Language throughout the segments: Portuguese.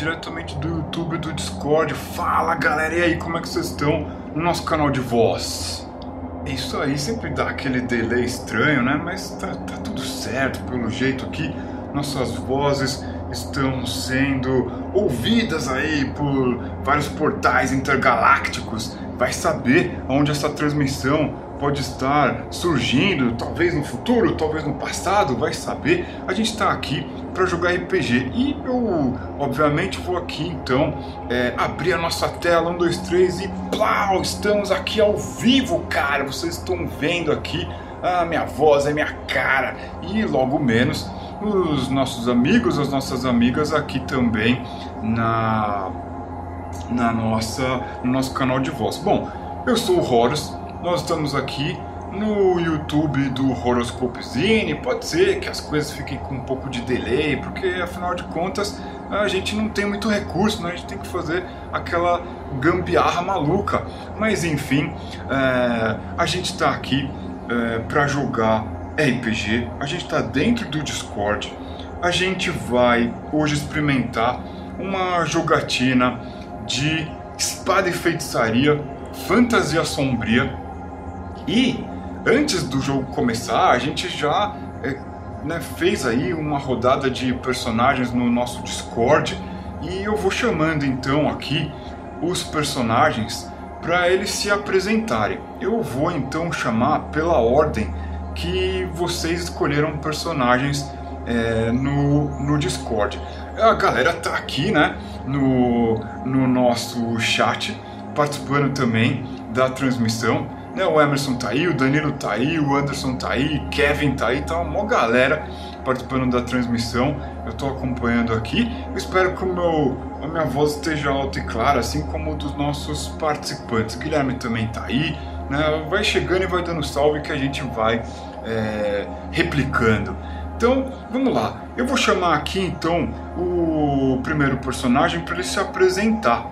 diretamente do YouTube do Discord. Fala galera, e aí, como é que vocês estão no nosso canal de voz? Isso aí sempre dá aquele delay estranho, né? Mas tá, tá tudo certo, pelo jeito que nossas vozes estão sendo ouvidas aí por vários portais intergalácticos. Vai saber onde essa transmissão pode estar surgindo, talvez no futuro, talvez no passado, vai saber. A gente está aqui para jogar RPG e eu, obviamente, vou aqui então é, abrir a nossa tela, um, dois, três e plau, estamos aqui ao vivo, cara. Vocês estão vendo aqui a minha voz, a minha cara e logo menos os nossos amigos, as nossas amigas aqui também na na nossa no nosso canal de voz. Bom, eu sou o Horus nós estamos aqui no YouTube do Horoscope Zine. Pode ser que as coisas fiquem com um pouco de delay, porque afinal de contas a gente não tem muito recurso, né? a gente tem que fazer aquela gambiarra maluca. Mas enfim, é, a gente está aqui é, para jogar RPG, a gente está dentro do Discord, a gente vai hoje experimentar uma jogatina de espada e feitiçaria, fantasia sombria e antes do jogo começar, a gente já é, né, fez aí uma rodada de personagens no nosso Discord e eu vou chamando então aqui os personagens para eles se apresentarem. Eu vou então chamar pela ordem que vocês escolheram personagens é, no, no Discord. A galera tá aqui, né, no, no nosso chat, participando também da transmissão. Né, o Emerson tá aí, o Danilo tá aí, o Anderson tá aí, Kevin tá aí, tá uma galera participando da transmissão. Eu tô acompanhando aqui. Eu espero que o meu, a minha voz esteja alta e clara, assim como dos nossos participantes. Guilherme também tá aí. Né? Vai chegando e vai dando salve que a gente vai é, replicando. Então, vamos lá. Eu vou chamar aqui então o primeiro personagem para ele se apresentar.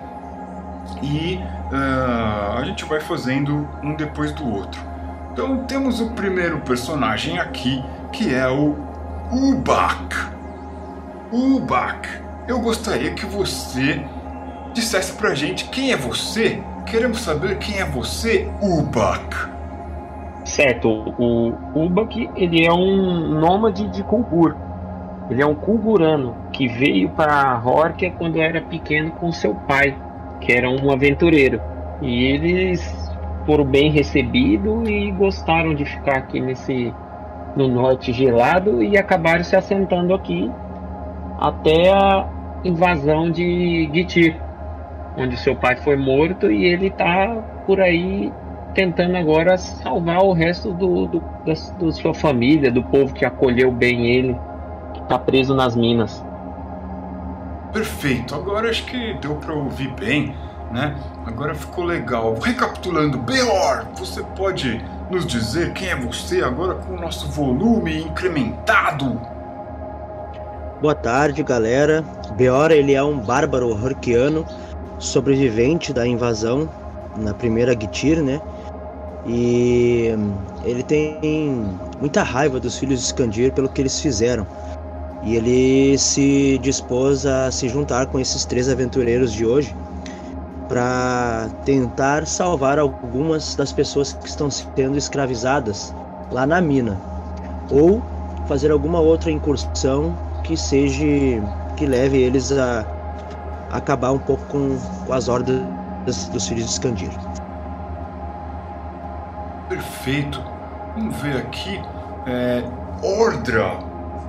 E uh, a gente vai fazendo um depois do outro. Então temos o primeiro personagem aqui, que é o Ubak. Ubak, eu gostaria que você dissesse pra gente quem é você. Queremos saber quem é você, Ubak. Certo, o Ubak ele é um nômade de Kulgur. Ele é um Kulgurano que veio para Horkia quando era pequeno com seu pai que era um aventureiro. E eles foram bem recebidos e gostaram de ficar aqui nesse no norte gelado e acabaram se assentando aqui até a invasão de Gitir, onde seu pai foi morto e ele está por aí tentando agora salvar o resto do, do, da, da sua família, do povo que acolheu bem ele, que está preso nas minas. Perfeito, agora acho que deu para ouvir bem, né? Agora ficou legal. Recapitulando, Beor, você pode nos dizer quem é você agora com o nosso volume incrementado? Boa tarde, galera. Beor, ele é um bárbaro horquiano, sobrevivente da invasão na primeira Gitir, né? E ele tem muita raiva dos filhos de Skandir pelo que eles fizeram. E ele se dispôs a se juntar com esses três aventureiros de hoje para tentar salvar algumas das pessoas que estão sendo escravizadas lá na mina, ou fazer alguma outra incursão que seja que leve eles a acabar um pouco com, com as ordens dos filhos de Scandir. Perfeito. Vamos ver aqui. É, Ordra.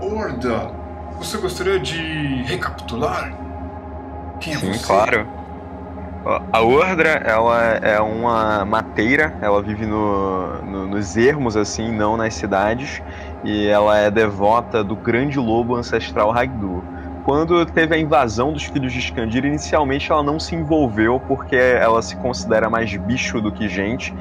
Orda você gostaria de recapitular? Quem é Sim, você? claro. A Ordra, ela é uma mateira, ela vive no, no, nos ermos, assim, não nas cidades, e ela é devota do grande lobo ancestral Ragdur. quando teve a invasão dos filhos de Skandir, inicialmente ela não se envolveu porque ela se considera mais bicho do que gente.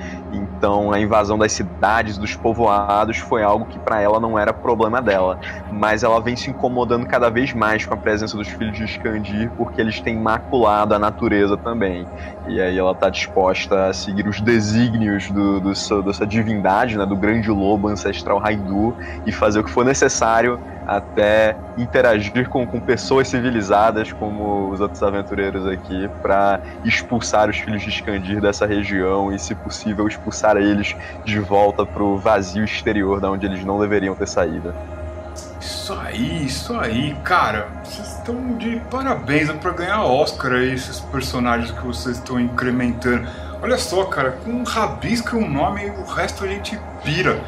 Então a invasão das cidades, dos povoados, foi algo que para ela não era problema dela. Mas ela vem se incomodando cada vez mais com a presença dos filhos de Skandir porque eles têm maculado a natureza também. E aí ela está disposta a seguir os desígnios do, do, dessa divindade, né, do grande lobo ancestral Raidu, e fazer o que for necessário até interagir com, com pessoas civilizadas como os outros aventureiros aqui para expulsar os filhos de Skandir dessa região e, se possível, expulsar eles de volta para o vazio exterior da onde eles não deveriam ter saído. Isso aí, isso aí, cara. Vocês estão de parabéns para ganhar Oscar aí, esses personagens que vocês estão incrementando. Olha só, cara, com um rabisco e um nome, o resto a gente pira.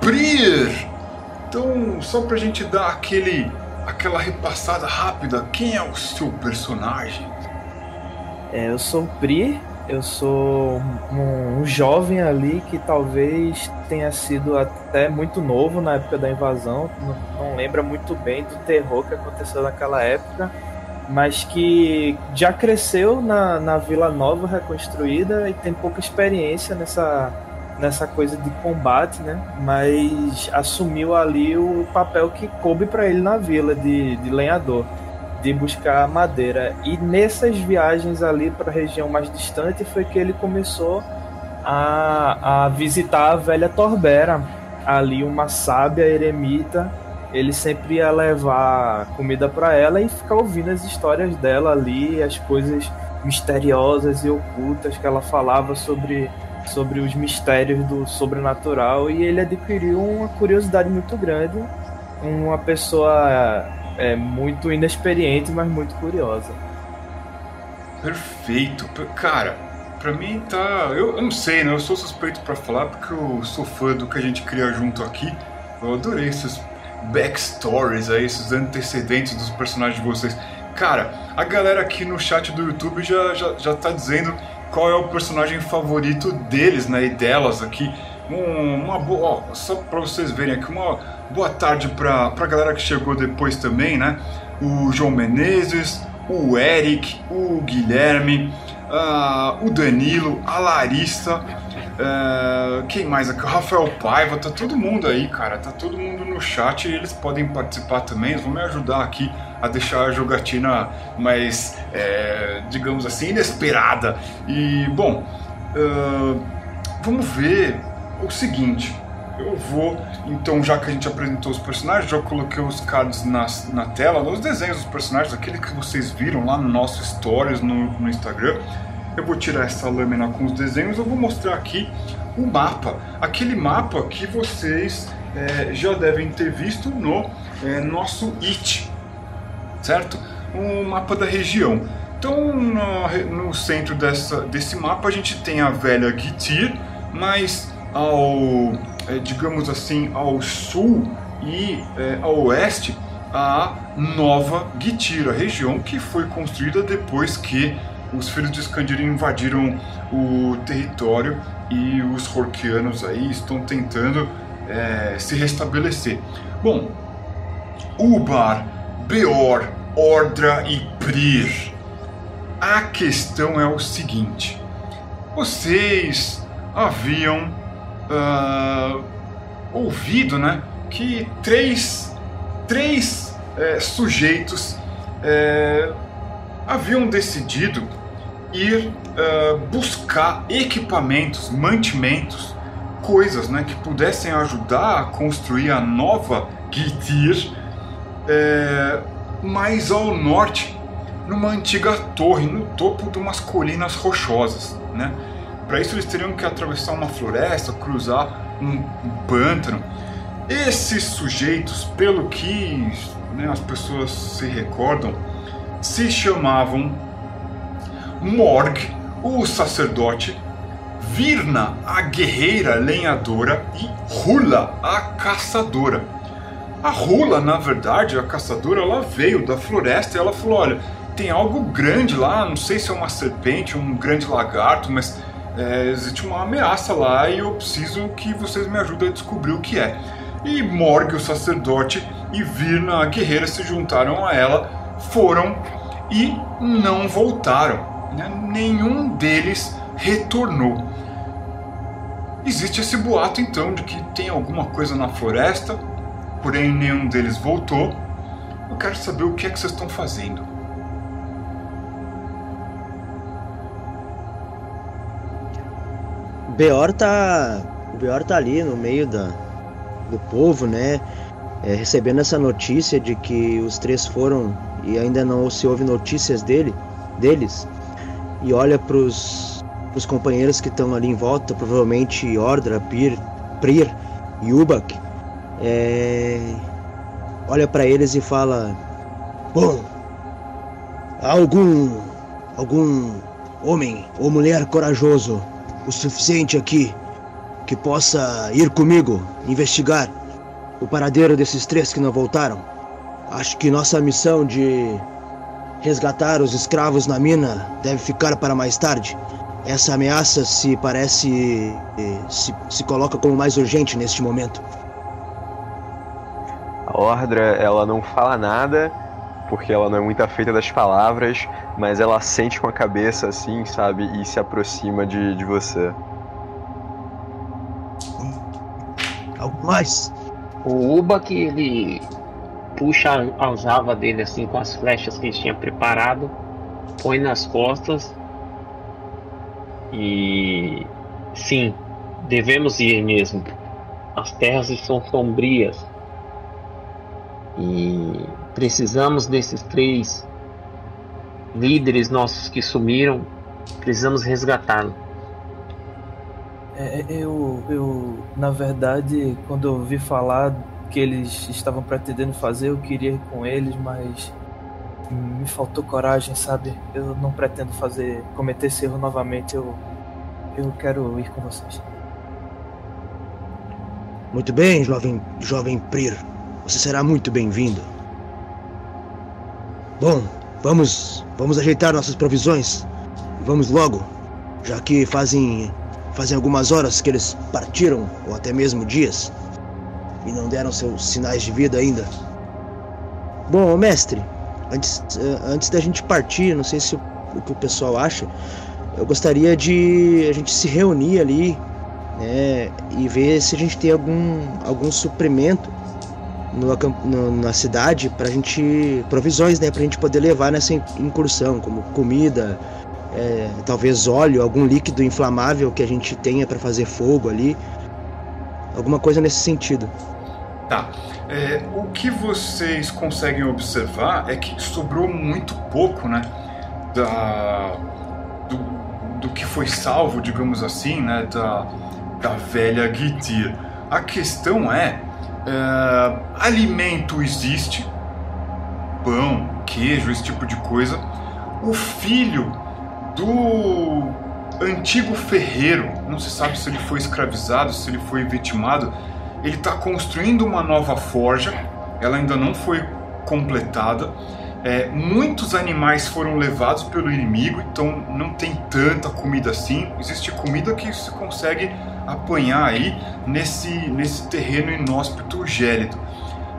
Prir! Então, só pra gente dar aquele aquela repassada rápida, quem é o seu personagem? É, eu sou o Pri, eu sou um, jovem ali que talvez tenha sido até muito novo na época da invasão, não, não lembra muito bem do terror que aconteceu naquela época, mas que já cresceu na, na Vila Nova reconstruída e tem pouca experiência nessa nessa coisa de combate, né? Mas assumiu ali o papel que coube para ele na vila de, de lenhador, de buscar madeira. E nessas viagens ali para a região mais distante foi que ele começou a, a visitar a velha Torbera, ali uma sábia eremita. Ele sempre ia levar comida para ela e ficar ouvindo as histórias dela ali, as coisas misteriosas e ocultas que ela falava sobre sobre os mistérios do sobrenatural e ele adquiriu uma curiosidade muito grande, uma pessoa é, muito inexperiente, mas muito curiosa. Perfeito, cara. Pra mim tá. Eu, eu não sei, né? Eu sou suspeito para falar porque eu sou fã do que a gente cria junto aqui. Eu adorei esses backstories aí, esses antecedentes dos personagens de vocês. Cara, a galera aqui no chat do YouTube já, já, já tá dizendo qual é o personagem favorito deles, né, e delas aqui. Um, uma boa, só para vocês verem aqui, uma boa tarde para a galera que chegou depois também, né? O João Menezes, o Eric, o Guilherme, uh, o Danilo, a Larissa, uh, quem mais aqui? O Rafael Paiva, tá todo mundo aí, cara, tá todo mundo no chat e eles podem participar também, eles vão me ajudar aqui a deixar a jogatina mais, é, digamos assim, inesperada. E, bom, uh, vamos ver o seguinte. Eu vou, então, já que a gente apresentou os personagens, já coloquei os cards na, na tela, os desenhos dos personagens, aquele que vocês viram lá no nosso Stories no, no Instagram. Eu vou tirar essa lâmina com os desenhos, eu vou mostrar aqui o mapa, aquele mapa que vocês é, já devem ter visto no é, nosso IT, certo? Um mapa da região. Então, no, no centro dessa, desse mapa, a gente tem a velha Gitir, mas ao, é, digamos assim, ao sul e é, ao oeste, a nova Gitir, a região que foi construída depois que os filhos de Skandir invadiram o território e os Horkianos aí estão tentando é, se restabelecer. Bom, Ubar Beor, Ordra e Prir. A questão é o seguinte: vocês haviam uh, ouvido, né, que três, três é, sujeitos é, haviam decidido ir uh, buscar equipamentos, mantimentos, coisas, né, que pudessem ajudar a construir a nova Gitir é, mais ao norte, numa antiga torre, no topo de umas colinas rochosas. Né? Para isso, eles teriam que atravessar uma floresta, cruzar um, pântano. Esses sujeitos, pelo que né, as pessoas se recordam, se chamavam Morg, o sacerdote, Virna, a guerreira lenhadora, e Hula, a caçadora. A Rula, na verdade, a caçadora, ela veio da floresta e ela falou: olha, tem algo grande lá, não sei se é uma serpente, um grande lagarto, mas é, existe uma ameaça lá e eu preciso que vocês me ajudem a descobrir o que é. E Morg, o sacerdote, e Virna, a guerreira, se juntaram a ela foram e não voltaram. Né? Nenhum deles retornou. Existe esse boato então de que tem alguma coisa na floresta, porém nenhum deles voltou. Eu quero saber o que é que vocês estão fazendo. Beor tá. O Beor tá ali no meio da, do povo, né? É, recebendo essa notícia de que os três foram e ainda não se ouve notícias dele, deles. E olha pros, pros companheiros que estão ali em volta, provavelmente Ordra, Pir, Prir e Ubak. É, olha para eles e fala: Bom, algum. algum homem ou mulher corajoso o suficiente aqui que possa ir comigo investigar o paradeiro desses três que não voltaram. Acho que nossa missão de resgatar os escravos na mina deve ficar para mais tarde. Essa ameaça se parece. se, se coloca como mais urgente neste momento. A Ordra, ela não fala nada, porque ela não é muito afeita das palavras, mas ela sente com a cabeça assim, sabe? E se aproxima de, de você. Algo mais? O Uba que ele puxa a aljava dele assim com as flechas que ele tinha preparado, põe nas costas e sim, devemos ir mesmo. As terras estão sombrias e precisamos desses três líderes nossos que sumiram, precisamos resgatá-los. É, eu, eu, na verdade, quando eu ouvi falar que eles estavam pretendendo fazer, eu queria ir com eles, mas me faltou coragem, sabe? Eu não pretendo fazer, cometer esse erro novamente. Eu, eu quero ir com vocês. Muito bem, jovem, jovem Prir. Você será muito bem-vindo. Bom, vamos, vamos ajeitar nossas provisões. Vamos logo, já que fazem fazem algumas horas que eles partiram ou até mesmo dias e não deram seus sinais de vida ainda. Bom, mestre, antes, eh, antes da gente partir, não sei se o, o que o pessoal acha, eu gostaria de a gente se reunir ali né, e ver se a gente tem algum, algum suprimento no, no, na cidade para a gente provisões né para a gente poder levar nessa incursão como comida é, talvez óleo algum líquido inflamável que a gente tenha para fazer fogo ali alguma coisa nesse sentido Tá. É, o que vocês conseguem observar é que sobrou muito pouco, né? Da, do, do que foi salvo, digamos assim, né? Da, da velha Gitir. A questão é, é, alimento existe, pão, queijo, esse tipo de coisa. O filho do antigo ferreiro, não se sabe se ele foi escravizado, se ele foi vitimado, ele está construindo uma nova forja, ela ainda não foi completada. É, muitos animais foram levados pelo inimigo, então não tem tanta comida assim. Existe comida que se consegue apanhar aí nesse, nesse terreno inóspito gélido.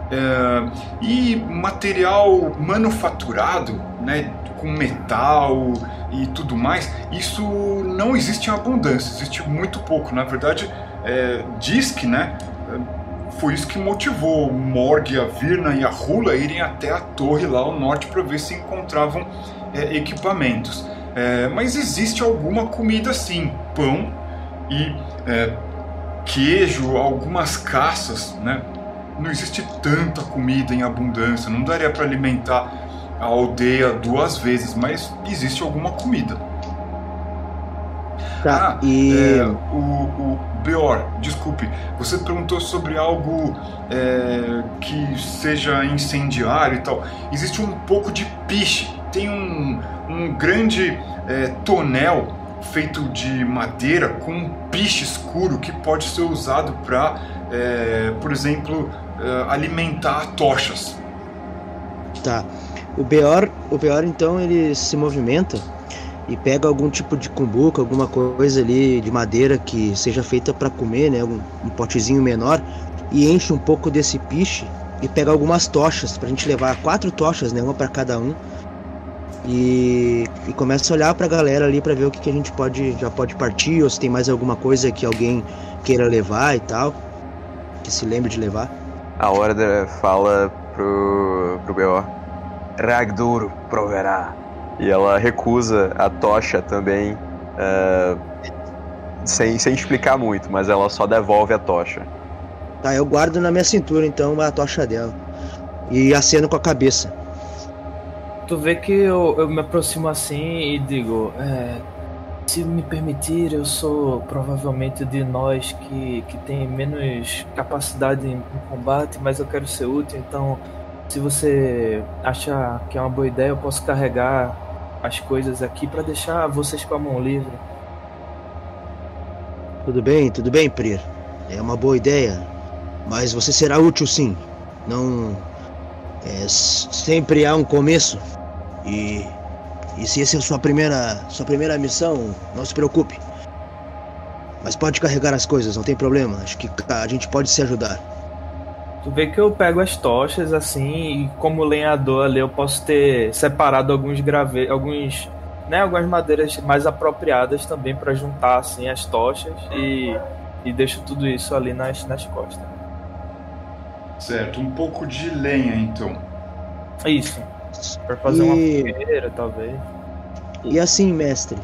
É, e material manufaturado, né, com metal e tudo mais, isso não existe em abundância, existe muito pouco. Na verdade, é, diz que né, foi isso que motivou Morg, a Virna e a Hula irem até a torre lá ao norte para ver se encontravam é, equipamentos. É, mas existe alguma comida sim, pão e é, queijo, algumas caças, né? Não existe tanta comida em abundância, não daria para alimentar a aldeia duas vezes, mas existe alguma comida. Tá, ah, e... É, o, o Beor, desculpe, você perguntou sobre algo é, que seja incendiário e tal. Existe um pouco de piche, tem um, um grande é, tonel feito de madeira com um piche escuro que pode ser usado para, é, por exemplo, é, alimentar tochas. Tá. O Beor, o Beor então ele se movimenta e pega algum tipo de cumbuca, alguma coisa ali de madeira que seja feita para comer, né, um, um, potezinho menor e enche um pouco desse piche e pega algumas tochas pra gente levar quatro tochas, né? Uma para cada um. E, e começa a olhar pra galera ali para ver o que, que a gente pode já pode partir ou se tem mais alguma coisa que alguém queira levar e tal, que se lembre de levar. A Order fala pro, pro B.O. Ragdur proverá. E ela recusa a tocha também, uh, sem, sem explicar muito, mas ela só devolve a tocha. Tá, eu guardo na minha cintura então a tocha dela. E aceno com a cabeça. Tu vê que eu, eu me aproximo assim e digo: é, Se me permitir, eu sou provavelmente de nós que, que tem menos capacidade em, combate, mas eu quero ser útil, então. Se você acha que é uma boa ideia, eu posso carregar as coisas aqui para deixar vocês com a mão livre. Tudo bem, tudo bem, Prir. É uma boa ideia. Mas você será útil sim. Não. É, sempre há um começo. E. E se essa é a sua primeira, sua primeira missão, não se preocupe. Mas pode carregar as coisas, não tem problema. Acho que a gente pode se ajudar. Tu vê que eu pego as tochas assim, e como lenhador ali eu posso ter separado alguns grave... alguns, né, algumas madeiras mais apropriadas também para juntar assim as tochas e, e deixo tudo isso ali nas, nas costas. Certo, um pouco de lenha então. Isso. Para fazer e... uma fogueira, talvez. E assim, mestre,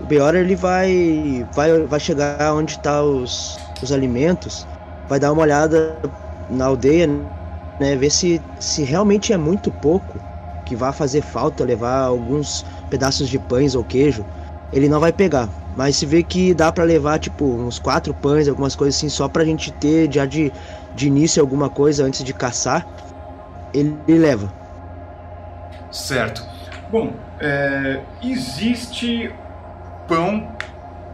o Beora ele vai vai vai chegar onde tá os os alimentos, vai dar uma olhada na aldeia, né, ver se, se realmente é muito pouco que vai fazer falta levar alguns pedaços de pães ou queijo, ele não vai pegar. Mas se vê que dá para levar tipo uns quatro pães, algumas coisas assim, só pra gente ter já de, de início alguma coisa antes de caçar, ele, ele leva. Certo. Bom, é, existe pão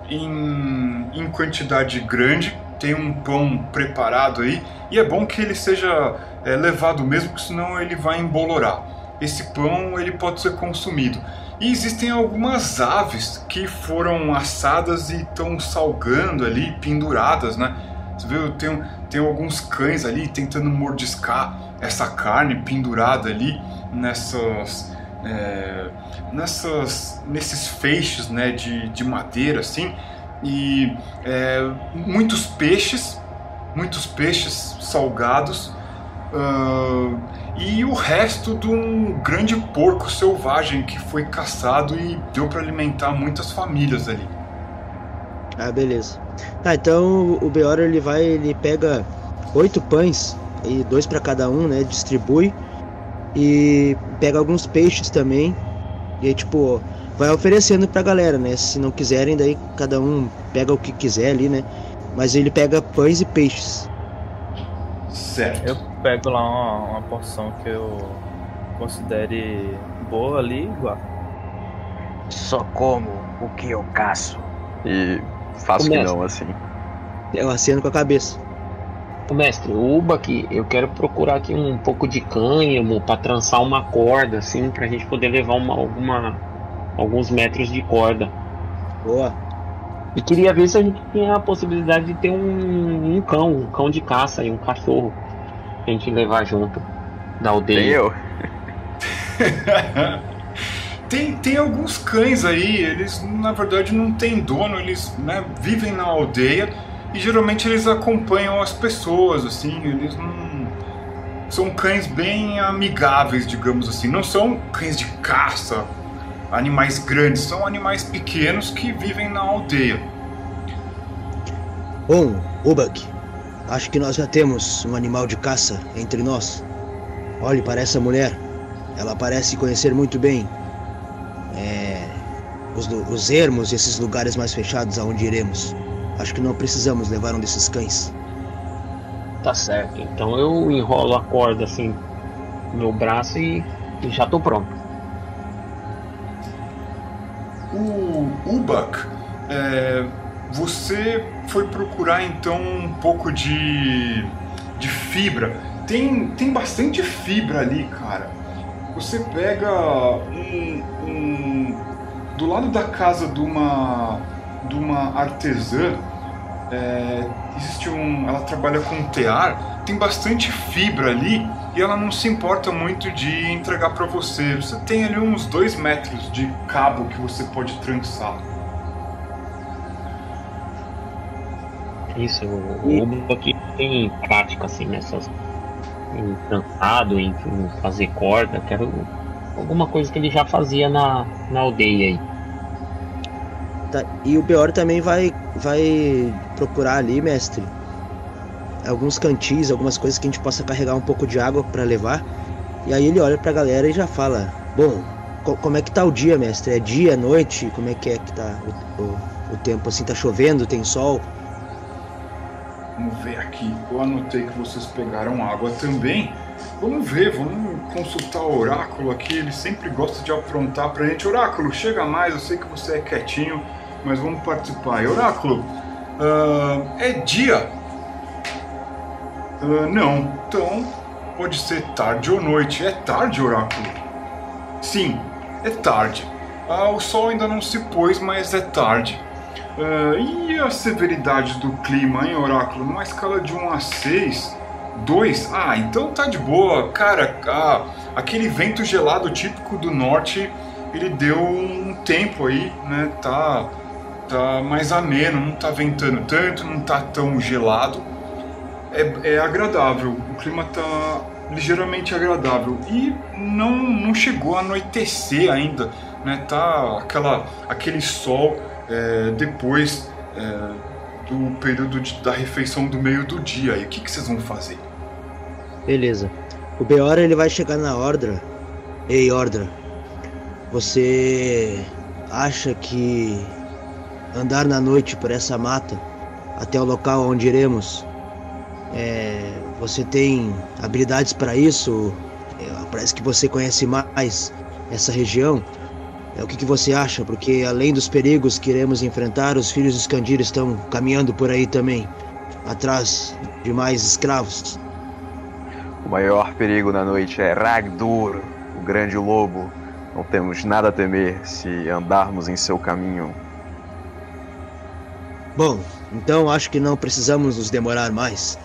em, em quantidade grande tem um pão preparado aí e é bom que ele seja é, levado mesmo, porque senão ele vai embolorar. Esse pão ele pode ser consumido. E existem algumas aves que foram assadas e estão salgando ali, penduradas, né? Você viu? Tem, tem alguns cães ali tentando mordiscar essa carne pendurada ali nessas, é, nessas, nesses feixes, né, de, de madeira, assim e é, muitos peixes, muitos peixes salgados uh, e o resto de um grande porco selvagem que foi caçado e deu para alimentar muitas famílias ali. Ah, beleza. Tá, então o Beora ele vai, ele pega oito pães e dois para cada um, né? Distribui e pega alguns peixes também. E aí, tipo, vai oferecendo pra galera, né? Se não quiserem, daí cada um pega o que quiser ali, né? Mas ele pega pães e peixes. Certo. Eu pego lá uma, uma porção que eu considere boa ali igual. Só como o que eu caço. E faço que não, assim. Eu aceno com a cabeça. O mestre, o Uba aqui, eu quero procurar aqui um pouco de cânhamo para trançar uma corda, assim, pra gente poder levar uma, alguma alguns metros de corda. Boa. E queria ver se a gente tinha a possibilidade de ter um, um cão, um cão de caça e um cachorro pra gente levar junto da aldeia. Tem eu. tem, tem alguns cães aí, eles na verdade não têm dono, eles né, vivem na aldeia e geralmente eles acompanham as pessoas, assim, eles não. São cães bem amigáveis, digamos assim. Não são cães de caça, animais grandes, são animais pequenos que vivem na aldeia. Bom, Ubak, acho que nós já temos um animal de caça entre nós. Olhe para essa mulher. Ela parece conhecer muito bem é, os, os ermos e esses lugares mais fechados aonde iremos. Acho que não precisamos levar um desses cães. Tá certo. Então eu enrolo a corda assim no meu braço e, e já tô pronto o Ubak, é, você foi procurar então um pouco de, de fibra. Tem, tem bastante fibra ali, cara. Você pega um, um do lado da casa de uma de uma artesã. É, existe um, ela trabalha com tear tem bastante fibra ali e ela não se importa muito de entregar para você. Você tem ali uns dois metros de cabo que você pode trançar. Isso, o Ubo aqui tem prática assim nessas. em trançado, em, em fazer corda, quero alguma coisa que ele já fazia na, na aldeia aí. Tá, e o Beor também vai, vai procurar ali, mestre, alguns cantis, algumas coisas que a gente possa carregar um pouco de água para levar. E aí ele olha pra galera e já fala: Bom, co como é que tá o dia, mestre? É dia, noite? Como é que é que tá o, o, o tempo assim? Tá chovendo? Tem sol? Vamos ver aqui. Eu anotei que vocês pegaram água também. Vamos ver, vamos consultar o oráculo aqui. Ele sempre gosta de aprontar pra gente. Oráculo, chega mais. Eu sei que você é quietinho, mas vamos participar. Oráculo, uh, é dia? Uh, não. Então, pode ser tarde ou noite. É tarde, oráculo? Sim, é tarde. Ah, o sol ainda não se pôs, mas é tarde. Uh, e a severidade do clima, hein, Oráculo? Numa escala de 1 a 6, 2? Ah, então tá de boa. Cara, ah, aquele vento gelado típico do norte, ele deu um tempo aí, né? Tá, tá mais ameno, não tá ventando tanto, não tá tão gelado. É, é agradável, o clima tá ligeiramente agradável. E não, não chegou a anoitecer ainda, né? Tá aquela, aquele sol é, depois é, do período de, da refeição do meio do dia. E o que, que vocês vão fazer? Beleza. O Beora ele vai chegar na Ordra. Ei, Ordra. Você acha que andar na noite por essa mata até o local onde iremos é, você tem habilidades para isso? É, parece que você conhece mais essa região. É, o que, que, você acha? Porque além dos perigos que iremos enfrentar, os filhos de Scandir estão caminhando por aí também, atrás de mais escravos. O maior perigo na noite é Ragdur, o grande lobo. Não temos nada a temer se andarmos em seu caminho. Bom, então acho que não precisamos nos demorar mais.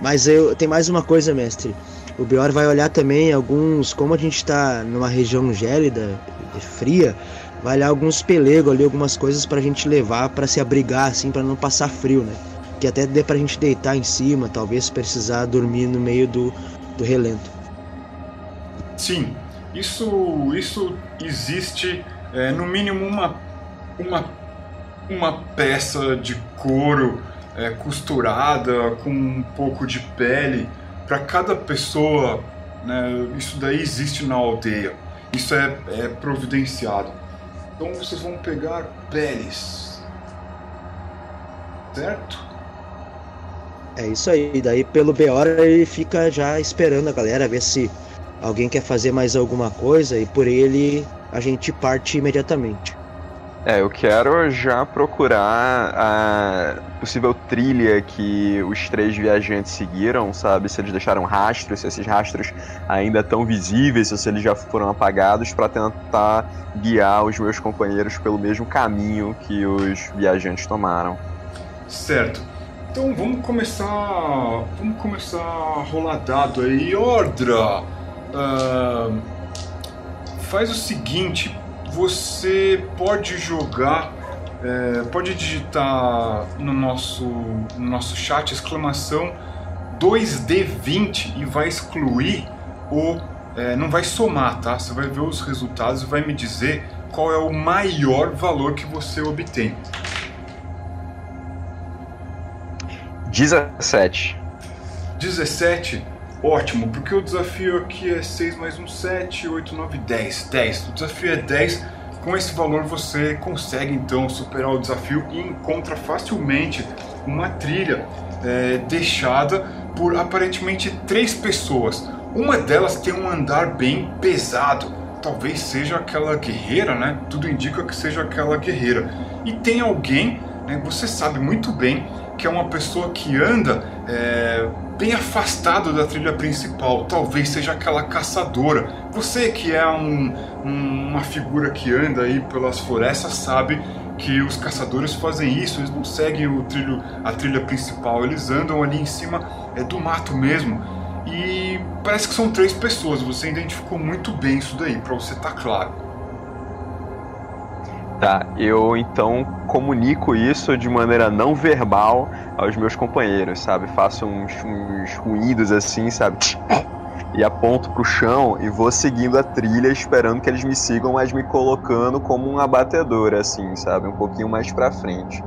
Mas eu tem mais uma coisa, mestre. O Bior vai olhar também alguns, como a gente está numa região gélida, fria, vai olhar alguns pelegos ali, algumas coisas pra gente levar para se abrigar assim, para não passar frio, né? Que até dê pra gente deitar em cima, talvez precisar dormir no meio do, do relento. Sim, isso isso existe é, no mínimo uma uma uma peça de couro é, costurada com um pouco de pele para cada pessoa. Né, isso daí existe na aldeia. Isso é, é providenciado. Então vocês vão pegar peles, certo? É isso aí. Daí pelo Beora ele fica já esperando a galera ver se alguém quer fazer mais alguma coisa e por ele a gente parte imediatamente. É, eu quero já procurar a possível trilha que os três viajantes seguiram, sabe? Se eles deixaram rastros, se esses rastros ainda estão visíveis, ou se eles já foram apagados, para tentar guiar os meus companheiros pelo mesmo caminho que os viajantes tomaram. Certo. Então vamos começar. Vamos começar a rolar dado aí. Ordra! Uh, faz o seguinte, você pode jogar, é, pode digitar no nosso, no nosso chat exclamação 2D20 e vai excluir o. É, não vai somar, tá? Você vai ver os resultados e vai me dizer qual é o maior valor que você obtém. 17. 17? Ótimo, porque o desafio aqui é 6 mais 1, 7, 8, 9, 10. 10. O desafio é 10. Com esse valor você consegue então superar o desafio e encontra facilmente uma trilha é, deixada por aparentemente três pessoas. Uma delas tem um andar bem pesado. Talvez seja aquela guerreira, né? Tudo indica que seja aquela guerreira. E tem alguém, né? Você sabe muito bem que é uma pessoa que anda é, bem afastado da trilha principal. Talvez seja aquela caçadora. Você que é um, um, uma figura que anda aí pelas florestas sabe que os caçadores fazem isso, eles não seguem o trilho, a trilha principal, eles andam ali em cima é, do mato mesmo. E parece que são três pessoas, você identificou muito bem isso daí, para você estar tá claro. Tá, eu então comunico isso de maneira não verbal aos meus companheiros, sabe? Faço uns, uns ruídos assim, sabe? E aponto pro chão e vou seguindo a trilha, esperando que eles me sigam, mas me colocando como um abatedor, assim, sabe? Um pouquinho mais pra frente.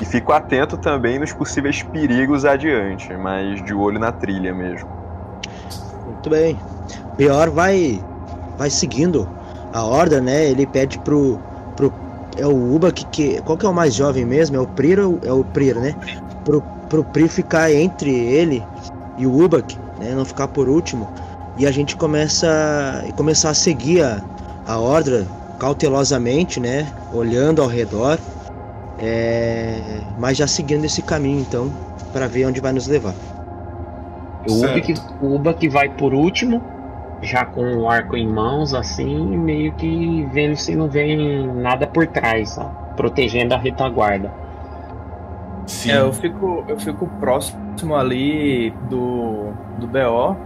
E fico atento também nos possíveis perigos adiante, mas de olho na trilha mesmo. Muito bem. Pior vai vai seguindo a ordem, né? Ele pede pro pro é o Uba que, que qual que é o mais jovem mesmo? É o Priro, é o Priro, né? Pro pro Pri ficar entre ele e o Ubak, né? Não ficar por último. E a gente começa começar a seguir a, a ordem cautelosamente, né? Olhando ao redor, é, mas já seguindo esse caminho, então, para ver onde vai nos levar. O Uba, que, o Uba que vai por último, já com o arco em mãos, assim, meio que vendo se não vem nada por trás, ó, protegendo a retaguarda. Sim. É, eu fico, eu fico próximo ali do, do BO,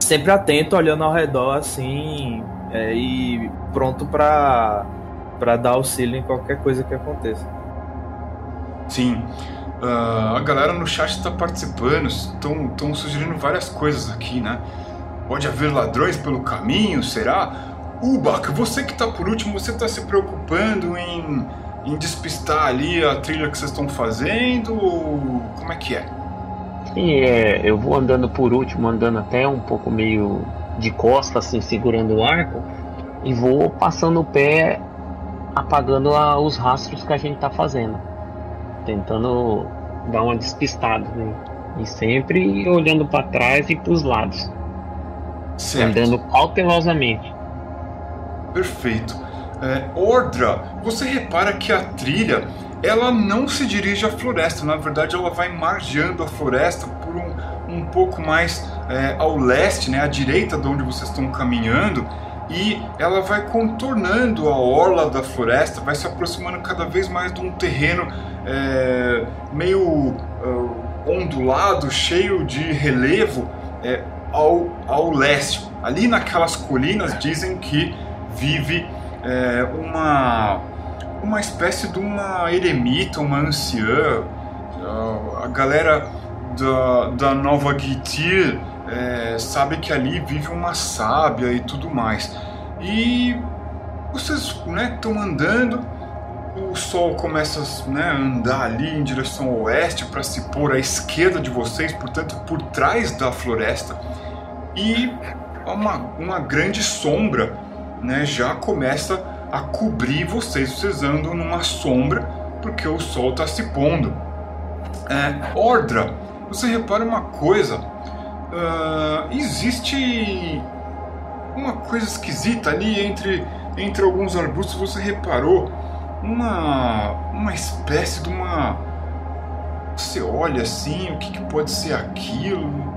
sempre atento, olhando ao redor, assim, é, e pronto para para dar auxílio em qualquer coisa que aconteça. Sim. Uh, a galera no chat está participando, estão sugerindo várias coisas aqui, né? Pode haver ladrões pelo caminho, será? Ubak, você que está por último, você está se preocupando em, em despistar ali a trilha que vocês estão fazendo? Ou como é que é? Sim, é, eu vou andando por último, andando até um pouco meio de costa, assim, segurando o arco, e vou passando o pé, apagando a, os rastros que a gente está fazendo tentando dar uma despistada, né? E sempre olhando para trás e para os lados. Certo. Andando cautelosamente. Perfeito. É, Ordra, você repara que a trilha ela não se dirige à floresta, na verdade ela vai margeando a floresta por um, um pouco mais é, ao leste, né, à direita de onde vocês estão caminhando, e ela vai contornando a orla da floresta, vai se aproximando cada vez mais de um terreno é, meio uh, ondulado, cheio de relevo é, ao, ao leste. Ali naquelas colinas dizem que vive é, uma, uma espécie de uma eremita, uma anciã. A galera da, da Nova Gitir é, sabe que ali vive uma sábia e tudo mais. E vocês estão né, andando, o sol começa né, a andar ali em direção ao oeste para se pôr à esquerda de vocês, portanto por trás da floresta, e uma, uma grande sombra né, já começa a cobrir vocês. Vocês andam numa sombra porque o sol está se pondo. É, Ordra, você repara uma coisa: uh, existe uma coisa esquisita ali entre, entre alguns arbustos. Você reparou uma, uma espécie de uma. Você olha assim, o que, que pode ser aquilo?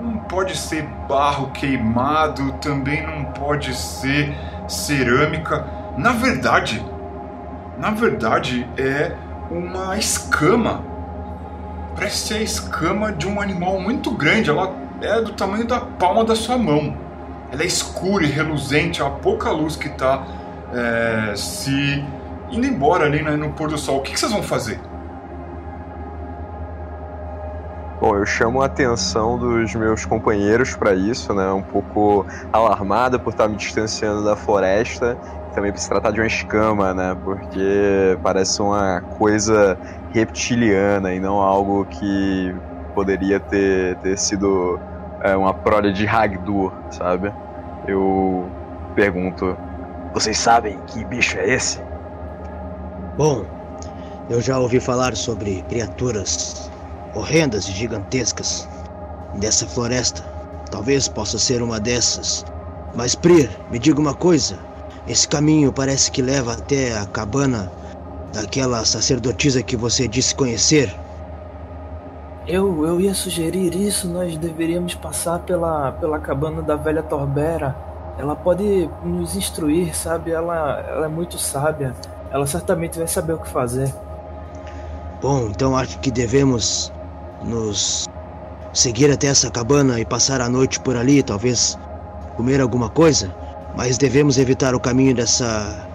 Não pode ser barro queimado, também não pode ser cerâmica. Na verdade, na verdade é uma escama. Parece ser a escama de um animal muito grande. Ela é do tamanho da palma da sua mão. Ela é escura e reluzente, há pouca luz que está é, se indo embora ali né, no pôr do sol. O que vocês vão fazer? Bom, eu chamo a atenção dos meus companheiros para isso, né? Um pouco alarmada por estar me distanciando da floresta, também por se tratar de uma escama, né? Porque parece uma coisa reptiliana e não algo que poderia ter, ter sido é, uma prole de Hagdur, sabe? Eu pergunto: Vocês sabem que bicho é esse? Bom, eu já ouvi falar sobre criaturas horrendas e gigantescas dessa floresta. Talvez possa ser uma dessas. Mas, Prir, me diga uma coisa: esse caminho parece que leva até a cabana daquela sacerdotisa que você disse conhecer. Eu, eu ia sugerir isso, nós deveríamos passar pela, pela cabana da velha Torbera. Ela pode nos instruir, sabe? Ela, ela é muito sábia. ela certamente vai saber o que fazer. Bom, então acho que devemos nos seguir até essa cabana e passar a noite por ali, talvez comer alguma coisa, mas devemos evitar o caminho dessa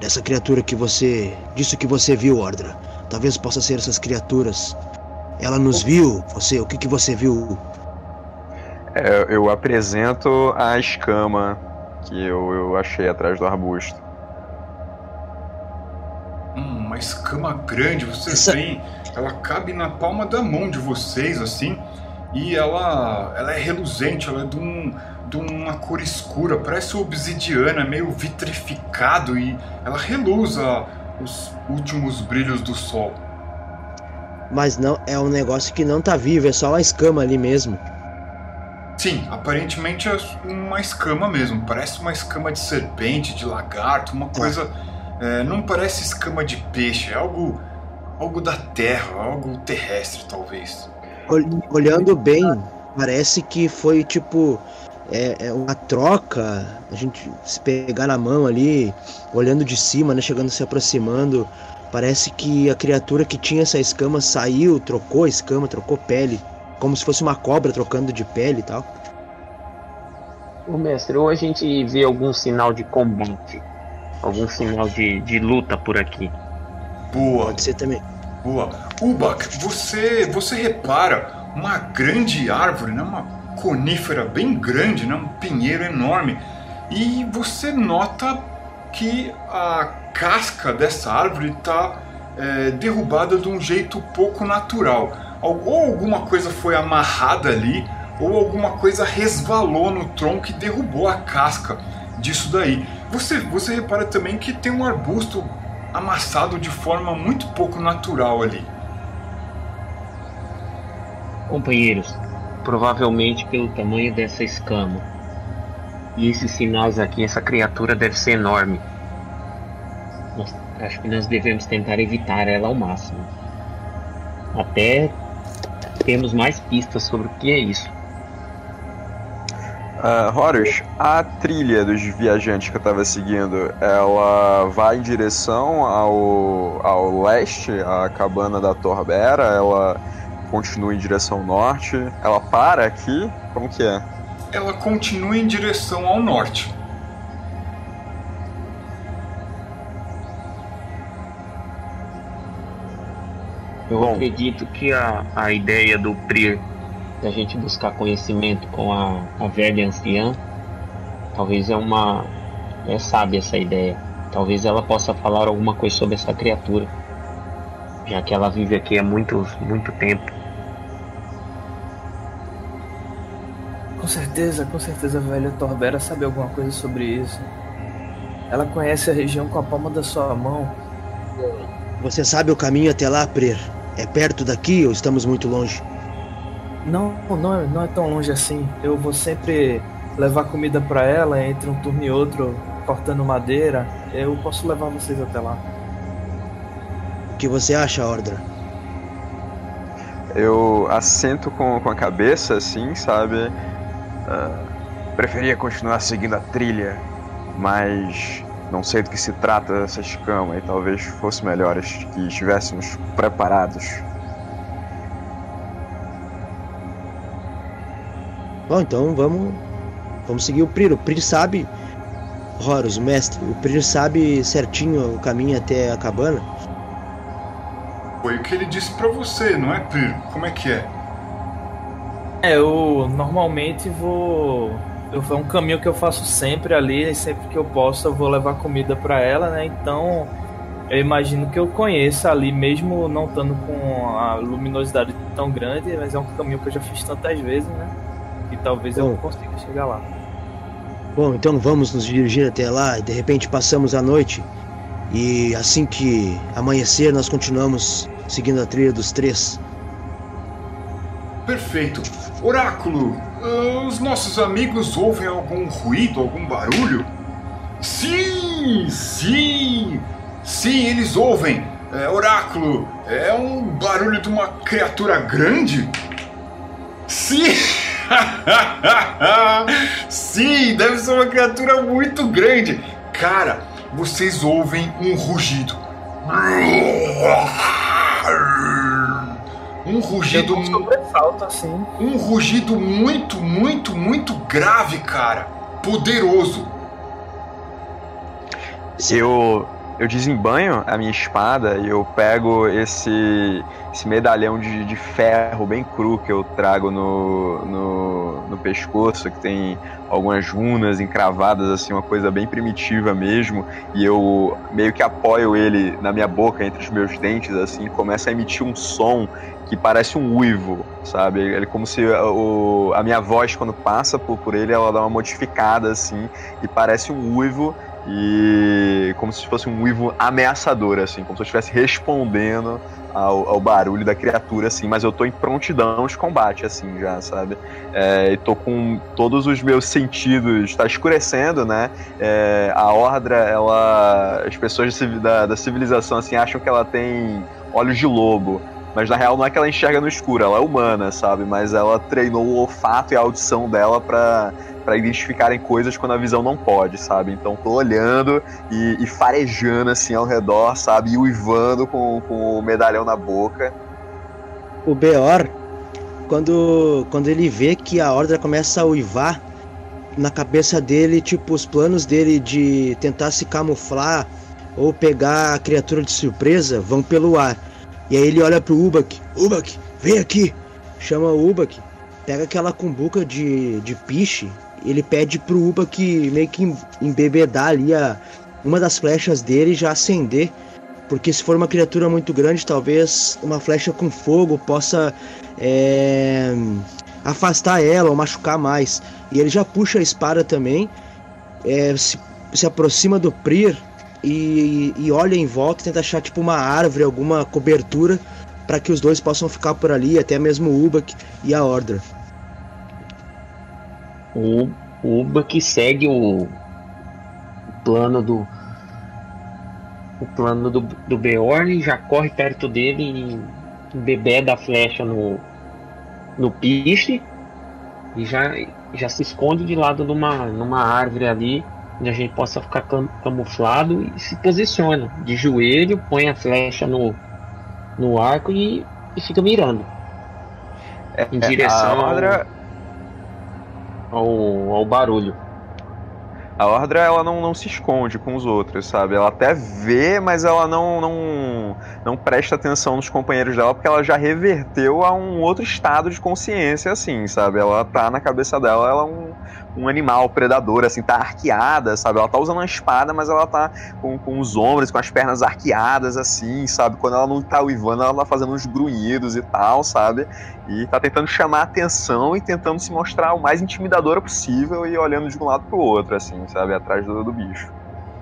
dessa criatura que você disso que você viu, Ordra. Talvez possa ser essas criaturas. Ela nos viu. Você, o que que você viu? É, eu apresento a escama que eu, eu achei atrás do arbusto. Hum, uma escama grande, vocês Essa- veem, ela cabe na palma da mão de vocês, assim, e ela, ela é reluzente, ela é de, um, de uma cor escura, parece obsidiana, meio vitrificado, e ela reluz a- os últimos brilhos do sol. Mas não, é um negócio que não tá vivo, é só uma escama ali mesmo. Sim, aparentemente é uma escama mesmo, parece uma escama de serpente, de lagarto, uma coisa... é, não parece escama de peixe, é algo, algo da terra, algo terrestre, talvez. Ol- Olhando bem, parece que foi tipo é, é uma troca. A gente se pegar na mão ali, olhando de cima, né, chegando se aproximando. Parece que a criatura que tinha essa escama saiu, trocou a escama, trocou pele, como se fosse uma cobra trocando de pele e tal. Ô mestre, ou a gente vê algum sinal de combate, algum sinal de, de luta por aqui. Boa, Pode ser também. Boa. Ubak, você, você repara uma grande árvore, né? uma conífera bem grande, né? um pinheiro enorme. E você nota que a casca dessa árvore está derrubada de um jeito pouco natural. Al- Ou alguma coisa foi amarrada ali, ou alguma coisa resvalou no tronco e derrubou a casca disso daí. Você, você repara também que tem um arbusto amassado de forma muito pouco natural ali. Companheiros, provavelmente pelo tamanho dessa escama e esses sinais aqui, essa criatura deve ser enorme. Nós, acho que nós devemos tentar evitar ela ao máximo. Até temos mais pistas sobre o que é isso. Uh, Horus, a trilha dos viajantes que eu tava seguindo, ela vai em direção ao, ao leste, a cabana da Torbera, ela continua em direção norte, ela para aqui, como que é? Ela continua em direção ao norte. Eu Bom. acredito que a, a ideia do Prir da gente buscar conhecimento com a, a velha anciã talvez é uma é sábia essa ideia. Talvez ela possa falar alguma coisa sobre essa criatura, já que ela vive aqui há muito muito tempo. Com certeza, com certeza a velha Torbera sabe alguma coisa sobre isso. Ela conhece a região com a palma da sua mão. Você sabe o caminho até lá, Prer? É perto daqui ou estamos muito longe? Não, não é, não é tão longe assim. Eu vou sempre levar comida pra ela entre um turno e outro, cortando madeira. Eu posso levar vocês até lá. O que você acha, Ordra? Eu assento com, com a cabeça, assim, sabe? Ah, preferia continuar seguindo a trilha, mas não sei do que se trata essa escama e talvez fosse melhor que estivéssemos preparados. Bom, então vamos vamos seguir o Prir. O Prir sabe, Horus, o mestre, o Prir sabe certinho o caminho até a cabana. Foi o que ele disse pra você, não é, Pir? Como é que é? É, eu normalmente vou. Eu, é um caminho que eu faço sempre ali, e sempre que eu posso eu vou levar comida pra ela, né? Então eu imagino que eu conheça ali, mesmo não estando com a luminosidade tão grande, mas é um caminho que eu já fiz tantas vezes, né? E talvez eu Bom. consiga chegar lá. Bom, então vamos nos dirigir até lá e de repente passamos a noite. E assim que amanhecer, nós continuamos seguindo a trilha dos três. Perfeito. Oráculo, ah, os nossos amigos ouvem algum ruído, algum barulho? Sim, sim, sim, eles ouvem. É, oráculo, é um barulho de uma criatura grande? Sim! sim, deve ser uma criatura muito grande. Cara, vocês ouvem um rugido. Um rugido. Um sobressalto assim. Um rugido muito, muito, muito grave, cara. Poderoso. Eu, eu desembanho a minha espada e eu pego esse, esse medalhão de, de ferro bem cru que eu trago no, no, no pescoço, que tem algumas runas encravadas, assim, uma coisa bem primitiva mesmo, e eu meio que apoio ele na minha boca, entre os meus dentes, assim, começa a emitir um som que parece um uivo, sabe? Ele como se o, a minha voz, quando passa por, por ele, ela dá uma modificada, assim, e parece um uivo, e como se fosse um uivo ameaçador, assim, como se eu estivesse respondendo ao, ao, barulho da criatura, assim, mas eu tô em prontidão de combate, assim, já, sabe? É, e tô com todos os meus sentidos, tá escurecendo, né? É, a Ordra, ela. As pessoas da, da civilização, assim, acham que ela tem olhos de lobo. Mas na real não é que ela enxerga no escuro, ela é humana, sabe? Mas ela treinou o olfato e a audição dela para para identificarem coisas quando a visão não pode, sabe? Então tô olhando e, e farejando assim ao redor, sabe? E uivando com, com o medalhão na boca. O Beor, quando, quando ele vê que a Ordem começa a uivar, na cabeça dele, tipo, os planos dele de tentar se camuflar ou pegar a criatura de surpresa vão pelo ar. E aí ele olha pro Ubak, Ubak, vem aqui! Chama o Ubak, pega aquela cumbuca de, de piche ele pede pro Uba que meio que embebedar ali a, uma das flechas dele já acender. Porque se for uma criatura muito grande, talvez uma flecha com fogo possa é, afastar ela ou machucar mais. E ele já puxa a espada também, é, se, se aproxima do Prir e, e olha em volta e tenta achar tipo uma árvore, alguma cobertura para que os dois possam ficar por ali, até mesmo o Ubak e a Ordra. O Uba que segue o, o plano do o plano do, do Beorn já corre perto dele e bebê da flecha no no piste e já já se esconde de lado numa numa árvore ali onde a gente possa ficar cam, camuflado e se posiciona de joelho põe a flecha no no arco e, e fica mirando é, em direção a Adra ao, ao barulho. A Ordra ela não, não se esconde com os outros, sabe? Ela até vê, mas ela não, não, não presta atenção nos companheiros dela porque ela já reverteu a um outro estado de consciência, assim, sabe? Ela tá na cabeça dela, ela é um, um animal predador, assim, tá arqueada, sabe? Ela tá usando uma espada, mas ela tá com, com os ombros, com as pernas arqueadas, assim, sabe? Quando ela não tá uivando, ela tá fazendo uns grunhidos e tal, sabe? E tá tentando chamar a atenção e tentando se mostrar o mais intimidadora possível e olhando de um lado pro outro, assim, sabe? Atrás do, do bicho.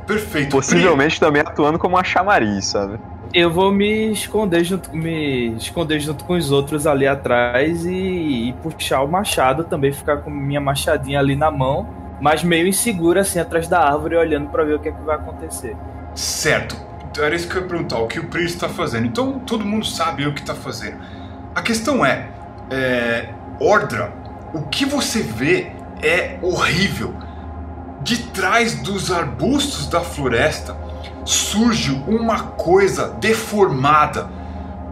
Perfeito. Possivelmente também atuando como uma chamariz, sabe? Eu vou me esconder junto, me esconder junto com os outros ali atrás e, e puxar o machado também, ficar com minha machadinha ali na mão, mas meio inseguro assim atrás da árvore, olhando para ver o que, é que vai acontecer. Certo. Então era isso que eu ia perguntar, o que o Pris está fazendo. Então todo mundo sabe o que está fazendo. A questão é, é, Ordra, o que você vê é horrível. De trás dos arbustos da floresta surge uma coisa deformada.